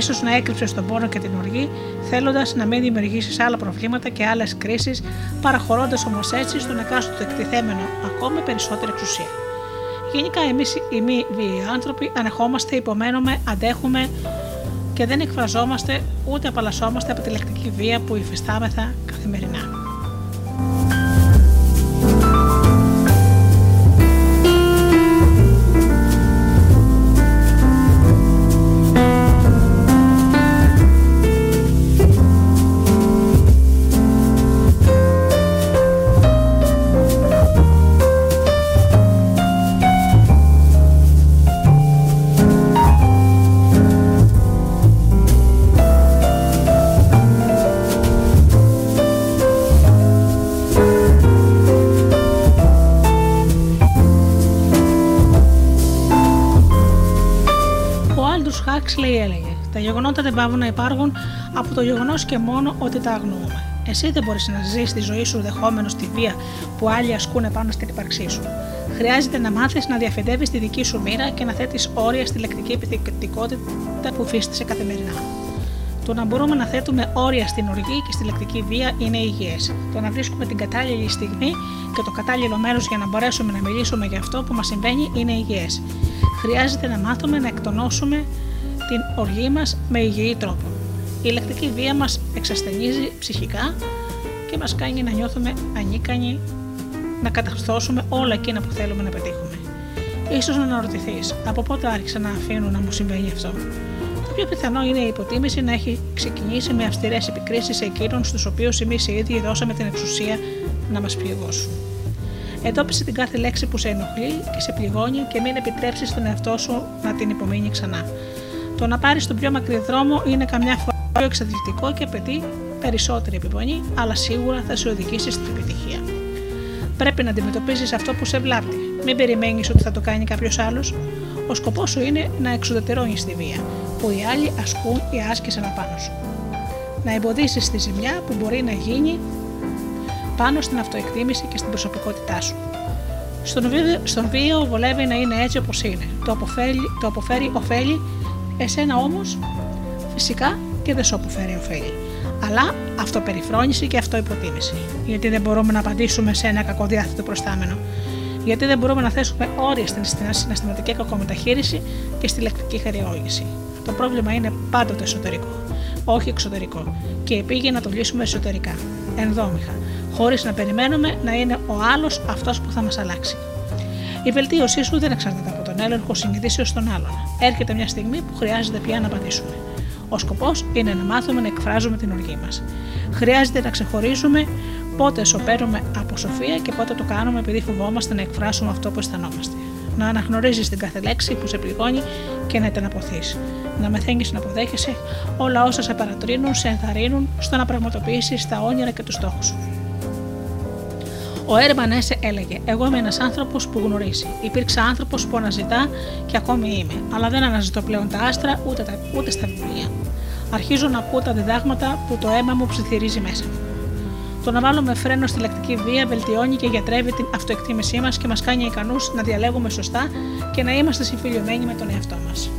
σω να έκρυψες τον πόνο και την οργή, θέλοντας να μην δημιουργήσεις άλλα προβλήματα και άλλες κρίσεις, παραχωρώντας όμως έτσι στον εκάστοτε εκτιθέμενο ακόμη περισσότερη εξουσία. Γενικά, εμείς οι μη βίαιοι άνθρωποι ανεχόμαστε, υπομένουμε, αντέχουμε και δεν εκφραζόμαστε ούτε απαλλασσόμαστε από τη λεκτική βία που υφιστάμεθα καθημερινά. Γεγονότα δεν πάβουν να υπάρχουν από το γεγονός και μόνο ότι τα αγνοούμε. Εσύ δεν μπορείς να ζεις τη ζωή σου δεχόμενος τη βία που άλλοι ασκούν πάνω στην ύπαρξή σου. Χρειάζεται να μάθεις να διαφεντεύει τη δική σου μοίρα και να θέτεις όρια στη λεκτική επιθετικότητα που φύστησε καθημερινά. Το να μπορούμε να θέτουμε όρια στην οργή και στη λεκτική βία είναι υγιές. Το να βρίσκουμε την κατάλληλη στιγμή και το κατάλληλο μέρος για να μπορέσουμε να μιλήσουμε για αυτό που μας συμβαίνει είναι υγιές. Χρειάζεται να μάθουμε να εκτονώσουμε την οργή μας με υγιή τρόπο. Η λεκτική βία μας εξασθενίζει ψυχικά και μας κάνει να νιώθουμε ανίκανοι να καταρθώσουμε όλα εκείνα που θέλουμε να πετύχουμε. Ίσως να αναρωτηθείς από πότε άρχισα να αφήνω να μου συμβαίνει αυτό; Το πιο πιθανό είναι η υποτίμηση να έχει ξεκινήσει με αυστηρές επικρίσεις σε εκείνων στους οποίους εμείς οι ίδιοι δώσαμε την εξουσία να μας πληγώσουν. Εντόπισε την κάθε λέξη που σε ενοχλεί και σε πληγώνει και μην επιτρέψεις τον εαυτό σου να την υπομείνει ξανά. Το να πάρεις τον πιο μακρύ δρόμο είναι καμιά φορά πιο εξαντλητικό και απαιτεί περισσότερη επιπονή, αλλά σίγουρα θα σε οδηγήσει στην επιτυχία. Πρέπει να αντιμετωπίζεις αυτό που σε βλάπτει. Μην περιμένεις ότι θα το κάνει κάποιος άλλος. Ο σκοπός σου είναι να εξουδετερώνεις τη βία που οι άλλοι ασκούν ή άσκησαν απάνω σου. Να εμποδίσεις τη ζημιά που μπορεί να γίνει πάνω στην αυτοεκτίμηση και στην προσωπικότητά σου. Στον βίο, στον βίο βολεύει να είναι έτσι όπως είναι. Το αποφέρει, το αποφέρει ωφέλη Εσένα όμως, φυσικά και δεν σου αποφέρει ωφέλη. Αλλά αυτοπεριφρόνηση και αυτοϋποτίμηση. Γιατί δεν μπορούμε να απαντήσουμε σε ένα κακοδιάθετο προστάμενο. Γιατί δεν μπορούμε να θέσουμε όρια στην συναισθηματική κακομεταχείριση και στη λεκτική χαριόγηση. Το πρόβλημα είναι πάντοτε εσωτερικό, όχι εξωτερικό. Και επίγει να το λύσουμε εσωτερικά, ενδόμηχα, χωρίς να περιμένουμε να είναι ο άλλος αυτός που θα μας αλλάξει. Η βελτίωσή σου δεν εξαρτάται από τον έλεγχο συνειδήσεω των άλλων. Έρχεται μια στιγμή που χρειάζεται πια να απαντήσουμε. Ο σκοπός είναι να μάθουμε να εκφράζουμε την οργή μας. Χρειάζεται να ξεχωρίζουμε πότε σωπαίνουμε από σοφία και πότε το κάνουμε επειδή φοβόμαστε να εκφράσουμε αυτό που αισθανόμαστε. Να αναγνωρίζεις την κάθε λέξη που σε πληγώνει και να την αποθείς. Να μεθαίνεις να αποδέχεσαι όλα όσα σε παρατρύνουν, σε ενθαρρύνουν στο να πραγματοποιήσεις τα όνειρα και τους στόχους σου. Ο Έρμαν Έσε έλεγε: Εγώ είμαι ένας άνθρωπος που γνωρίζει. Υπήρξα άνθρωπος που αναζητά και ακόμη είμαι, αλλά δεν αναζητώ πλέον τα άστρα ούτε, τα, ούτε στα βιβλία. Αρχίζω να ακούω τα διδάγματα που το αίμα μου ψιθυρίζει μέσα μου. Το να βάλουμε φρένο στη λεκτική βία βελτιώνει και γιατρεύει την αυτοεκτίμησή μας και μας κάνει ικανούς να διαλέγουμε σωστά και να είμαστε συμφιλειωμένοι με τον εαυτό μας.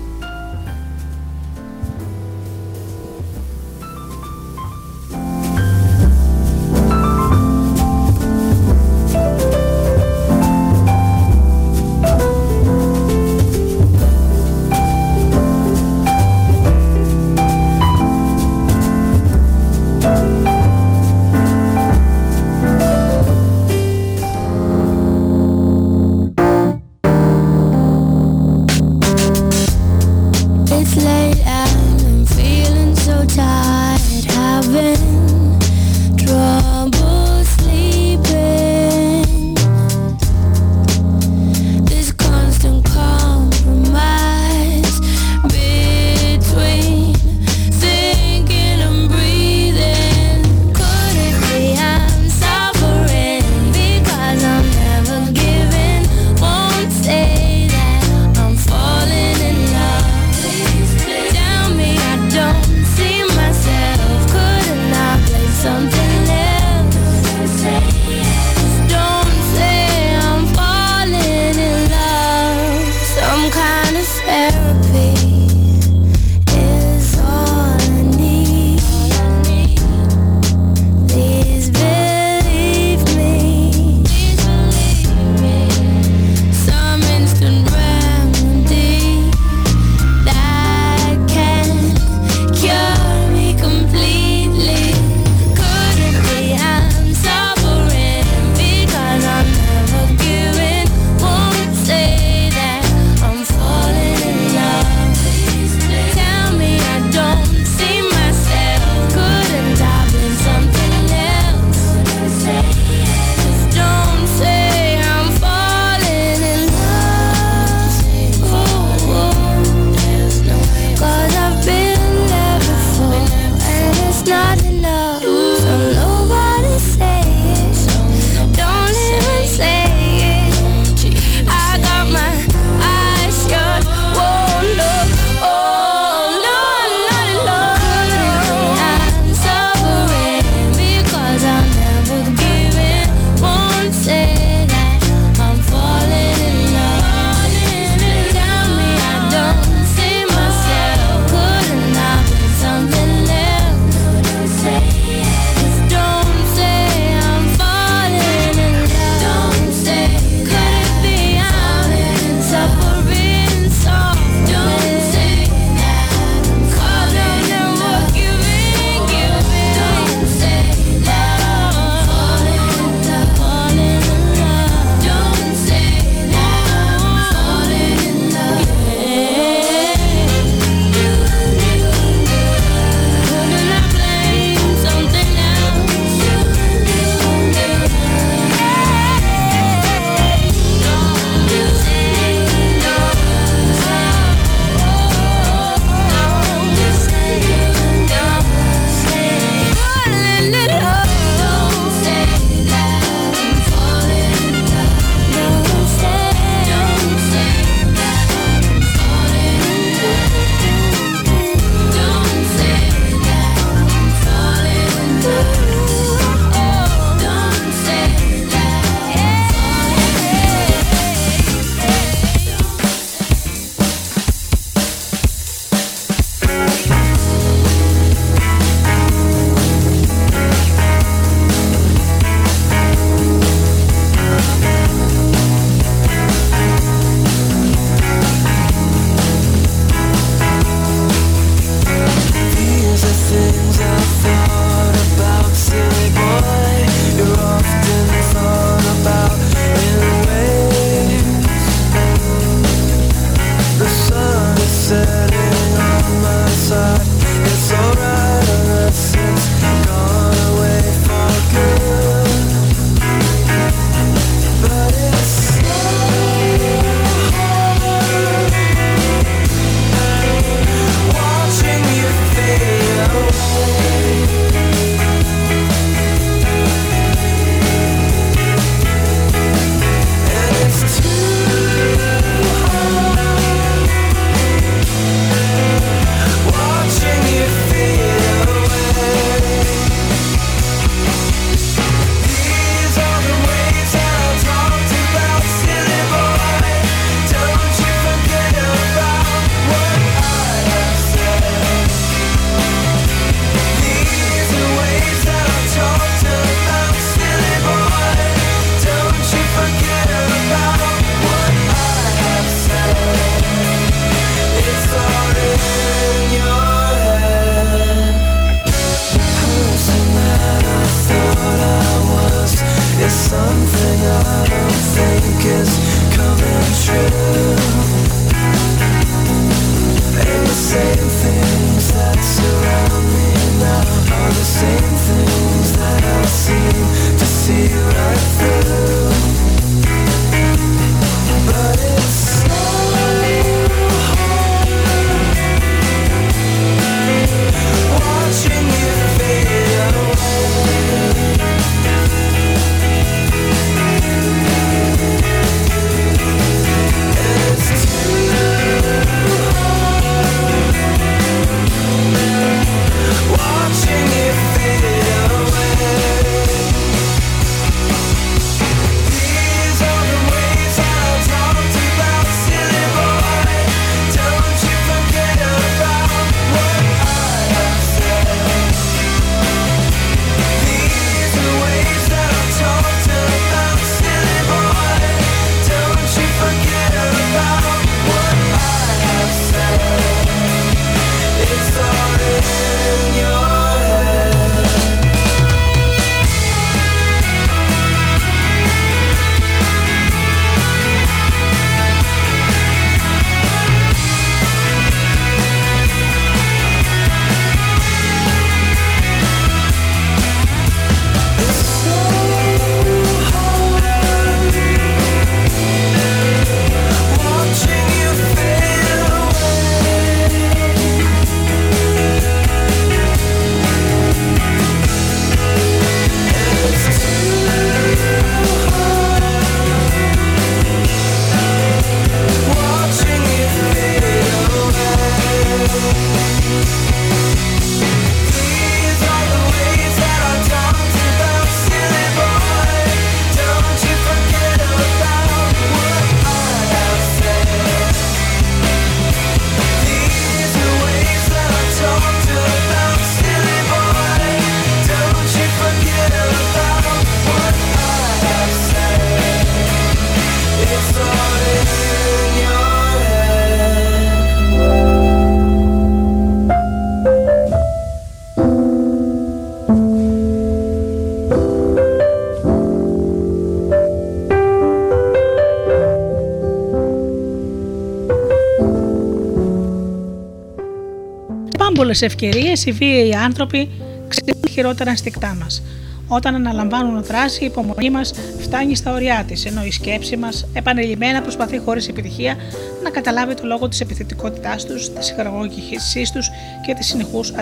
Ευκαιρίες οι βίαιοι άνθρωποι ξέρουν χειρότερα ενστικτά μας. Όταν αναλαμβάνουν δράση, η υπομονή μας φτάνει στα ωριά της, ενώ η σκέψη μας επανειλημμένα προσπαθεί χωρίς επιτυχία να καταλάβει το λόγο της επιθετικότητάς τους, της χαραγωγήσή τους και της συνεχούς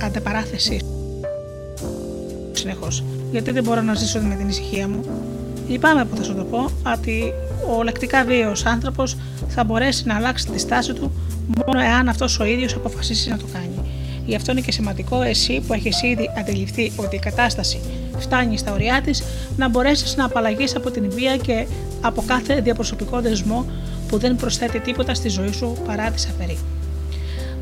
αντιπαράθεσή Συνεχώς. Γιατί δεν μπορώ να ζήσω με την ησυχία μου; Λυπάμαι που θα σου το πω, ότι ο λεκτικά βίαιος άνθρωπος θα μπορέσει να αλλάξει τη στάση του μόνο εάν αυτός ο ίδιος αποφασίσει να το κάνει. Γι' αυτό είναι και σημαντικό εσύ που έχεις ήδη αντιληφθεί ότι η κατάσταση φτάνει στα ωριά της να μπορέσεις να απαλλαγείς από την βία και από κάθε διαπροσωπικό δεσμό που δεν προσθέτει τίποτα στη ζωή σου παρά τη αφαιρεί.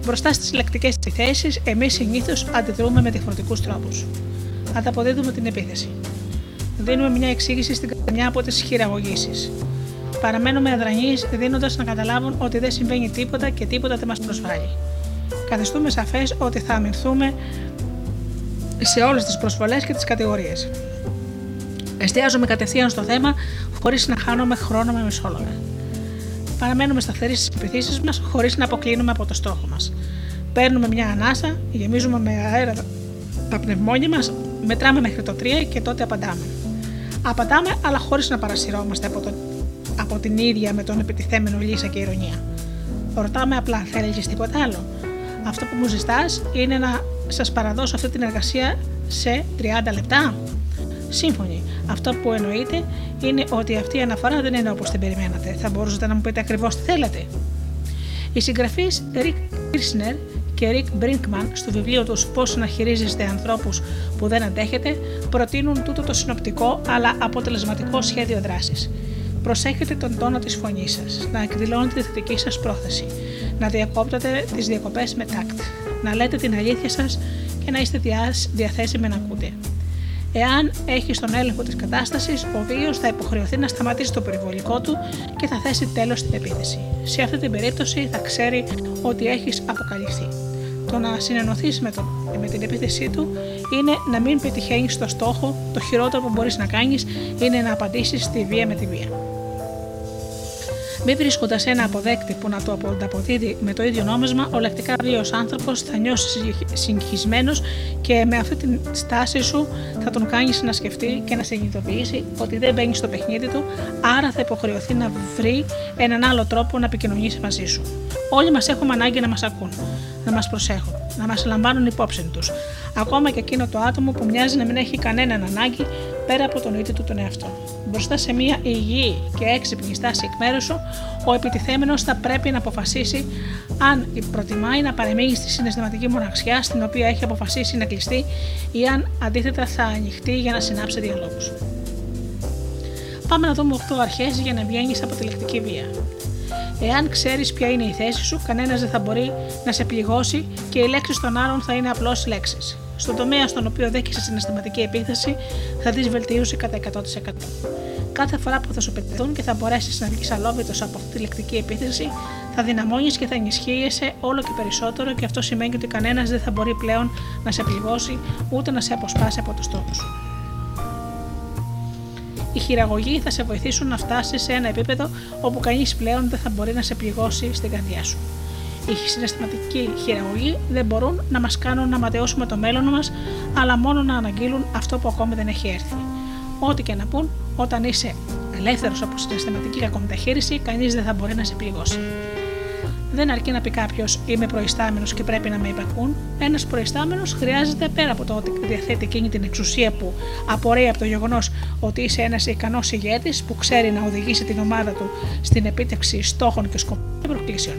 Μπροστά στις λεκτικές θέσει, εμείς συνήθως αντιδρούμε με διαφορετικούς τρόπους. Ανταποδίδουμε την επίθεση. Δίνουμε μια εξήγηση στην καμιά από τις χειραγωγήσεις. Παραμένουμε αδρανείς, δίνοντας να καταλάβουν ότι δεν συμβαίνει τίποτα και τίποτα δεν μας προσβάλλει καθιστούμε σαφές ότι θα αμυνθούμε σε όλες τις προσβολές και τις κατηγορίες. Εστιάζουμε κατευθείαν στο θέμα χωρίς να χάνουμε χρόνο με μισόλογα. Παραμένουμε σταθεροί στις επιθέσει μας χωρίς να αποκλίνουμε από το στόχο μας. Παίρνουμε μια ανάσα, γεμίζουμε με αέρα τα πνευμόνια μας, μετράμε μέχρι το 3 και τότε απαντάμε. Απαντάμε, αλλά χωρίς να παρασυρώμαστε από, το, από την ίδια με τον επιτιθέμενο λύσα και ηρωνία. Ρωτάμε απλά, θέλεις τίποτα άλλο; Αυτό που μου ζητάς είναι να σας παραδώσω αυτή την εργασία σε 30 λεπτά. Σύμφωνοι. Αυτό που εννοείται είναι ότι αυτή η αναφορά δεν είναι όπως την περιμένατε. Θα μπορούσατε να μου πείτε ακριβώς τι θέλετε. Οι συγγραφεί Rick Kirchner και Rick Brinkman στο βιβλίο τους Πώς να χειρίζεστε ανθρώπους που δεν αντέχετε προτείνουν τούτο το συνοπτικό αλλά αποτελεσματικό σχέδιο δράσης. Προσέχετε τον τόνο της φωνής σας, να εκδηλώνετε τη θετική σας πρόθεση, να διακόπτετε τις διακοπές με τάκτ, να λέτε την αλήθεια σας και να είστε διαθέσιμοι να ακούτε. Εάν έχει τον έλεγχο της κατάστασης, ο βίος θα υποχρεωθεί να σταματήσει το περιβολικό του και θα θέσει τέλος στην επίθεση. Σε αυτή την περίπτωση θα ξέρει ότι έχεις αποκαλυφθεί. Το να συνενωθεί με, με την επίθεσή του είναι να μην πετυχαίνεις στο στόχο. Το χειρότερο που μπορείς να κάνεις είναι να απαντήσεις τη βία με τη βία. Μη βρίσκοντας ένα αποδέκτη που να το ανταποδίδει με το ίδιο νόμισμα, ο λεκτικά βίαιος άνθρωπος θα νιώσει συγχυσμένος και με αυτή τη στάση σου θα τον κάνεις να σκεφτεί και να συνειδητοποιήσει ότι δεν μπαίνει στο παιχνίδι του, άρα θα υποχρεωθεί να βρει έναν άλλο τρόπο να επικοινωνήσει μαζί σου. Όλοι μας έχουμε ανάγκη να μας ακούν, να μας προσέχουν, να μας λαμβάνουν υπόψη τους. Ακόμα και εκείνο το άτομο που μοιάζει να μην έχει κανέναν ανάγκη πέρα από τον ίδιο του τον εαυτό. Μπροστά σε μια υγιή και έξυπνη στάση εκ μέρους σου, ο επιτιθέμενος θα πρέπει να αποφασίσει αν προτιμάει να παρεμείνει στη συναισθηματική μοναξιά στην οποία έχει αποφασίσει να κλειστεί ή αν αντίθετα θα ανοιχτεί για να συνάψει διαλόγους. Πάμε να δούμε 8 αρχές για να βγαίνεις από τη λεκτική βία. Εάν ξέρεις ποια είναι η θέση σου, κανένας δεν θα μπορεί να σε πληγώσει και οι λέξει των άλλων θα είναι απλώς λέξεις. Στον τομέα στον οποίο δέχεσαι συναισθηματική επίθεση, θα δεις βελτίωση κατά 100%. Κάθε φορά που θα σου πετύχουν και θα μπορέσεις να βγεις αλόβητος από αυτή τη λεκτική επίθεση, θα δυναμώνεις και θα ενισχύεσαι όλο και περισσότερο και αυτό σημαίνει ότι κανένας δεν θα μπορεί πλέον να σε πληγώσει ούτε να σε αποσπάσει από το στόχο σου. Οι χειραγωγοί θα σε βοηθήσουν να φτάσεις σε ένα επίπεδο όπου κανείς πλέον δεν θα μπορεί να σε πληγώσει στην καρδιά σου. Οι συναισθηματικοί χειραγωγοί δεν μπορούν να μας κάνουν να ματαιώσουμε το μέλλον μας, αλλά μόνο να αναγγείλουν αυτό που ακόμη δεν έχει έρθει. Ό,τι και να πούν, όταν είσαι ελεύθερος από συναισθηματική κακομεταχείριση, κανείς δεν θα μπορεί να σε πληγώσει. Δεν αρκεί να πει κάποιος Είμαι προϊστάμενος και πρέπει να με υπακούν. Ένας προϊστάμενος χρειάζεται πέρα από το ότι διαθέτει εκείνη την εξουσία που απορρέει από το γεγονός ότι είσαι ένας ικανός ηγέτης που ξέρει να οδηγήσει την ομάδα του στην επίτευξη στόχων και σκοπών και προκλήσεων.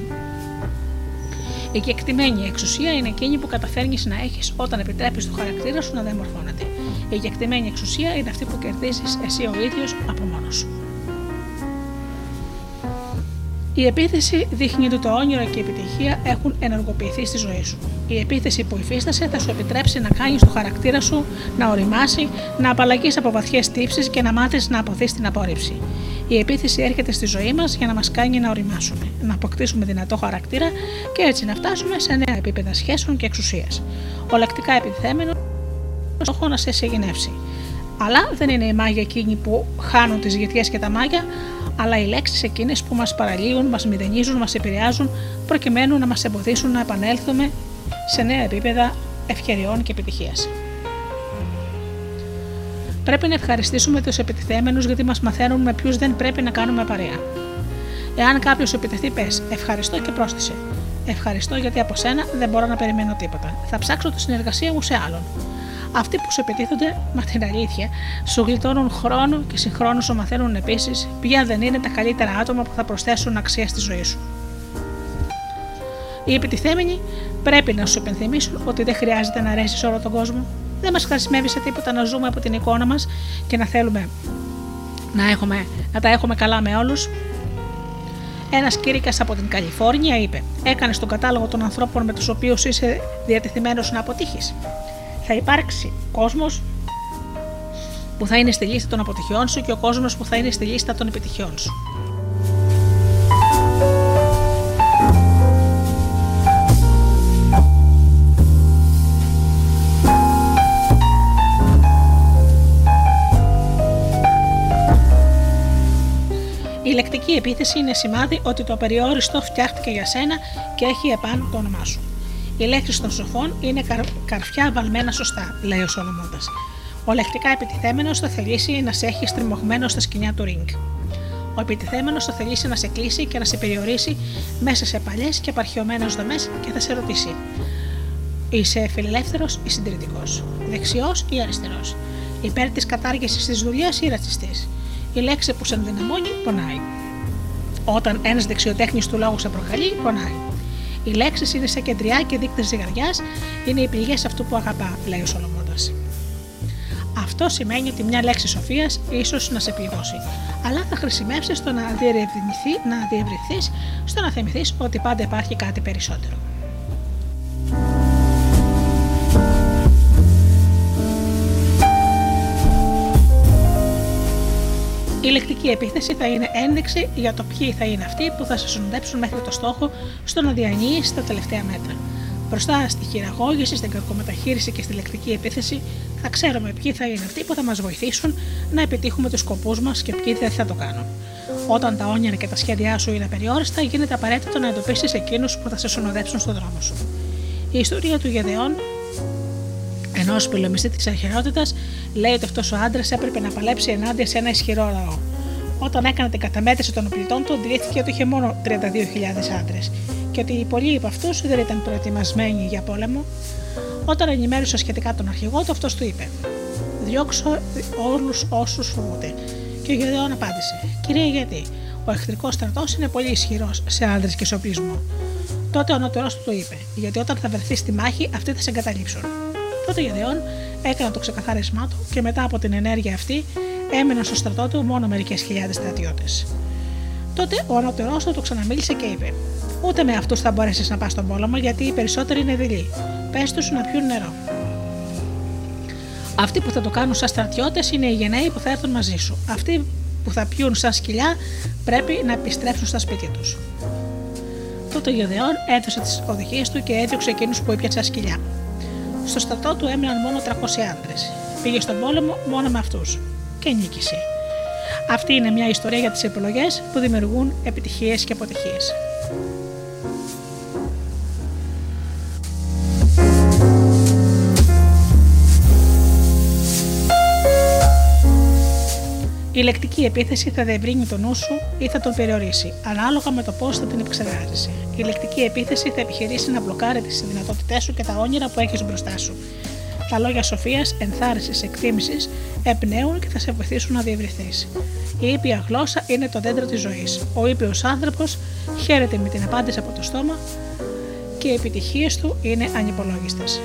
Η κεκτημένη εξουσία είναι εκείνη που καταφέρνεις να έχεις όταν επιτρέπεις το χαρακτήρα σου να διαμορφώνεται. Η κεκτημένη εξουσία είναι αυτή που κερδίζεις εσύ ο ίδιος από μόνος σου. Η επίθεση δείχνει ότι το όνειρο και η επιτυχία έχουν ενεργοποιηθεί στη ζωή σου. Η επίθεση που υφίστασε θα σου επιτρέψει να κάνεις το χαρακτήρα σου να οριμάσει, να απαλλαγείς από βαθιές τύψεις και να μάθεις να αποθείς την απόρριψη. Η επίθεση έρχεται στη ζωή μας για να μας κάνει να οριμάσουμε, να αποκτήσουμε δυνατό χαρακτήρα και έτσι να φτάσουμε σε νέα επίπεδα σχέσεων και εξουσίας. Ο λεκτικά επιθέμενο στόχο να σε συγγενεύσει. Αλλά δεν είναι οι μάγια εκείνοι που χάνουν τις γητιές και τα μάγια, αλλά οι λέξεις εκείνες που μας παραλύουν, μας μηδενίζουν, μας επηρεάζουν, προκειμένου να μας εμποδίσουν να επανέλθουμε σε νέα επίπεδα ευκαιριών και επιτυχίας. Πρέπει να ευχαριστήσουμε τους επιτιθέμενους γιατί μας μαθαίνουν με ποιους δεν πρέπει να κάνουμε παρέα. Εάν κάποιος επιτεθεί, πες Ευχαριστώ και πρόσθεσε. Ευχαριστώ γιατί από σένα δεν μπορώ να περιμένω τίποτα. Θα ψάξω τη συνεργασία μου σε άλλον. Αυτοί που σου επιτίθονται, μα την αλήθεια, σου γλιτώνουν χρόνο και συγχρόνως σου μαθαίνουν επίσης ποια δεν είναι τα καλύτερα άτομα που θα προσθέσουν αξία στη ζωή σου. Οι επιτιθέμενοι πρέπει να σου υπενθυμίσουν ότι δεν χρειάζεται να αρέσει όλο τον κόσμο. Δεν μας χρησιμεύει σε τίποτα να ζούμε από την εικόνα μας και να θέλουμε να, έχουμε, να τα έχουμε καλά με όλους. Ένας κήρυκας από την Καλιφόρνια είπε: Έκανε τον κατάλογο των ανθρώπων με τους οποίους είσαι διατεθειμένος να αποτύχεις. Θα υπάρξει κόσμος που θα είναι στη λίστα των αποτυχιών σου και ο κόσμος που θα είναι στη λίστα των επιτυχιών σου. Λεκτική επίθεση είναι σημάδι ότι το απεριόριστο φτιάχτηκε για σένα και έχει επάνω το όνομά σου. Οι λέξει των σοφών είναι καρ... καρφιά βαλμένα σωστά, λέει ο Σολομώντας. Ο λεκτικά επιτιθέμενος θα θελήσει να σε έχει στριμωγμένο στα σκηνιά του ριγκ. Ο επιτιθέμενος θα θελήσει να σε κλείσει και να σε περιορίσει μέσα σε παλιές και απαρχιωμένε δομές και θα σε ρωτήσει: Είσαι φιλελεύθερος ή συντηρητικός, δεξιός ή αριστερός, υπέρ της κατάργησης της δουλειάς ή ρατσιστής, η λέξη που σε ενδυναμώνει πονάει. Όταν ένας δεξιοτέχνης του λόγου σε προκαλεί, πονάει. Οι λέξεις είναι σε κεντριά και δείκτες ζυγαριάς, είναι οι πηγές αυτού που αγαπά, λέει ο Σολομώντας. Αυτό σημαίνει ότι μια λέξη σοφίας ίσως να σε πληγώσει, αλλά θα χρησιμεύσεις στο να διευρυνθεί, να διευρυνθεί, στο να θυμηθείς ότι πάντα υπάρχει κάτι περισσότερο. Η λεκτική επίθεση θα είναι ένδειξη για το ποιοι θα είναι αυτοί που θα σε συνοδέψουν μέχρι το στόχο στο να διανύεις τα τελευταία μέτρα. Μπροστά στη χειραγώγηση, στην κακομεταχείριση και στη λεκτική επίθεση, θα ξέρουμε ποιοι θα είναι αυτοί που θα μας βοηθήσουν να επιτύχουμε τους σκοπούς μας και ποιοι δεν θα το κάνουν. Όταν τα όνειρα και τα σχέδιά σου είναι απεριόριστα, γίνεται απαραίτητο να εντοπίσεις εκείνους που θα σε συνοδέψουν στον δρόμο σου. Η ιστορία του Γεδεών ενό πυλομιστή της αρχαιότητας λέει ότι αυτός ο άντρας έπρεπε να παλέψει ενάντια σε ένα ισχυρό λαό. Όταν έκανε την καταμέτρηση των οπλιτών του, αντιλήφθηκε ότι είχε μόνο 32.000 άντρες και ότι οι πολλοί από αυτούς δεν ήταν προετοιμασμένοι για πόλεμο. Όταν ενημέρωσε σχετικά τον αρχηγό του, αυτός του είπε: Διώξω όλους όσους φοβούνται. Και ο Γεδεών απάντησε: Κυρία, γιατί ο εχθρικός στρατός είναι πολύ ισχυρός σε άντρες και σε οπλισμό. Τότε ο ανώτερός του το είπε: Γιατί όταν θα βρεθείς στη μάχη, αυτοί θα σε εγκαταλείψουν. Τότε ο Γεδεών έκανε το ξεκαθάρισμά του και μετά από την ενέργεια αυτή έμεναν στο στρατό του μόνο μερικές χιλιάδες στρατιώτες. Τότε ο ανώτερός του το ξαναμίλησε και είπε: Ούτε με αυτούς θα μπορέσεις να πας στον πόλεμο γιατί οι περισσότεροι είναι δειλοί. Πες τους να πιούν νερό. Αυτοί που θα το κάνουν σαν στρατιώτες είναι οι γενναίοι που θα έρθουν μαζί σου. Αυτοί που θα πιούν σαν σκυλιά πρέπει να επιστρέψουν στα σπίτια τους. Τότε ο Γεδεών έδωσε τις οδηγίες του και έδιωξε εκείνους που έπιασαν σκυλιά. Στο στρατό του έμειναν μόνο 300 άντρες. Πήγε στον πόλεμο μόνο με αυτούς. Και νίκησε. Αυτή είναι μια ιστορία για τις επιλογές που δημιουργούν επιτυχίες και αποτυχίες. Η λεκτική επίθεση θα διευρύνει τον νου σου ή θα τον περιορίσει, ανάλογα με το πώς θα την επεξεργάζεσαι. Η λεκτική επίθεση θα επιχειρήσει να μπλοκάρει τις δυνατότητές σου και τα όνειρα που έχεις μπροστά σου. Τα λόγια σοφίας, ενθάρρυνσης, εκτίμησης εμπνέουν και θα σε βοηθήσουν να διευρυθείς. Η ήπια γλώσσα είναι το δέντρο της ζωής. Ο ήπιος άνθρωπος χαίρεται με την απάντηση από το στόμα και οι επιτυχίες του είναι ανυπολόγιστες.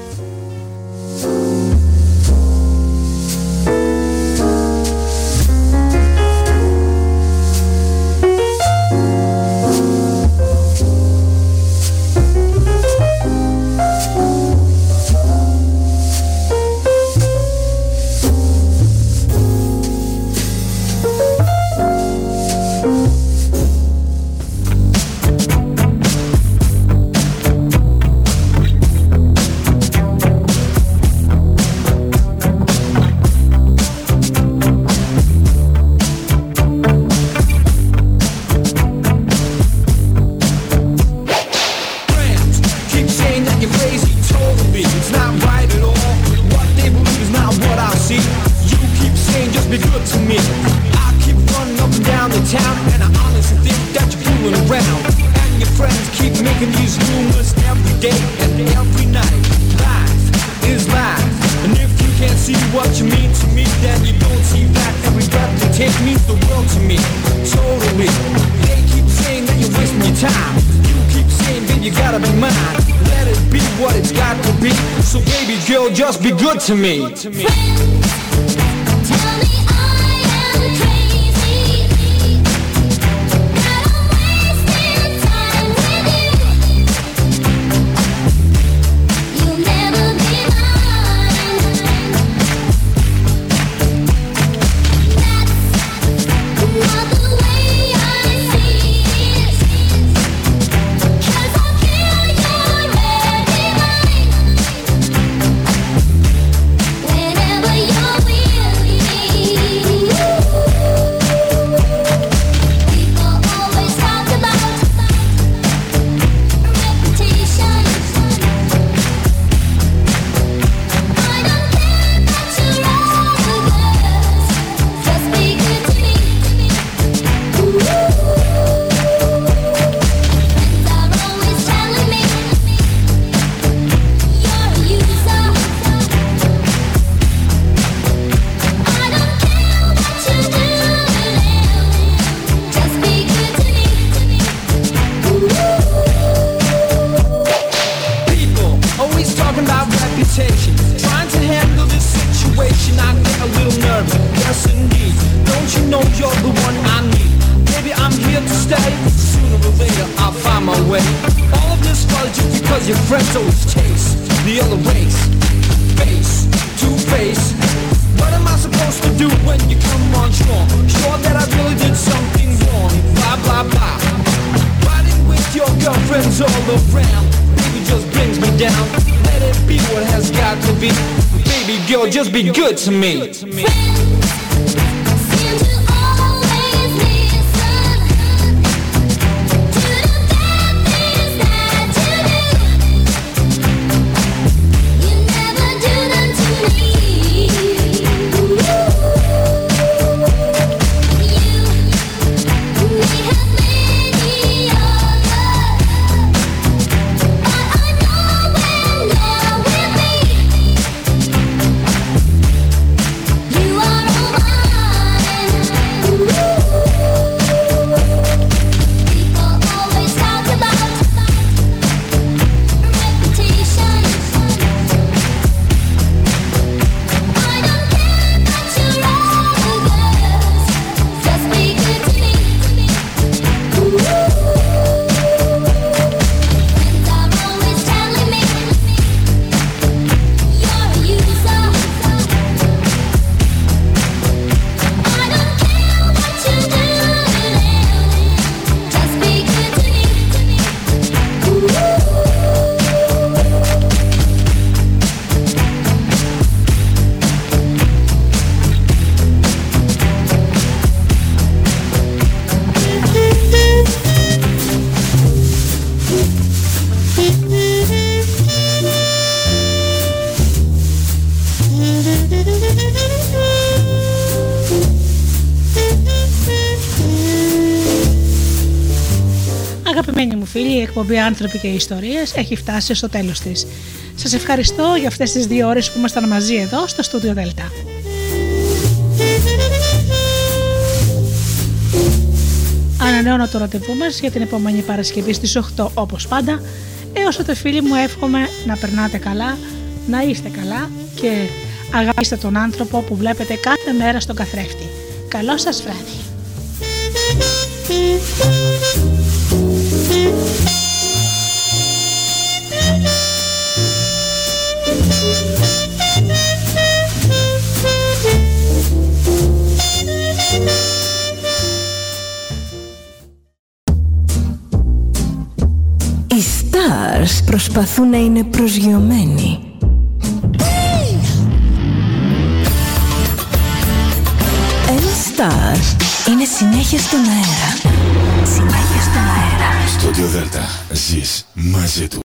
εκπομπή Άνθρωποι και Ιστορίες έχει φτάσει στο τέλος της. Σας ευχαριστώ για αυτές τις δύο ώρες που ήμασταν μαζί εδώ στο Studio Delta. Ανανεώνω το ραντεβού μας για την επόμενη Παρασκευή στις 8 όπως πάντα. Έως τότε φίλοι μου εύχομαι να περνάτε καλά, να είστε καλά και αγαπήστε τον άνθρωπο που βλέπετε κάθε μέρα στον καθρέφτη. Καλό σας βράδυ. προσπαθούν να είναι προσγειωμένοι. Elstar είναι συνέχεια στον αέρα. Συνέχεια στον αέρα. Στο Διοδέλτα ζεις μαζί του.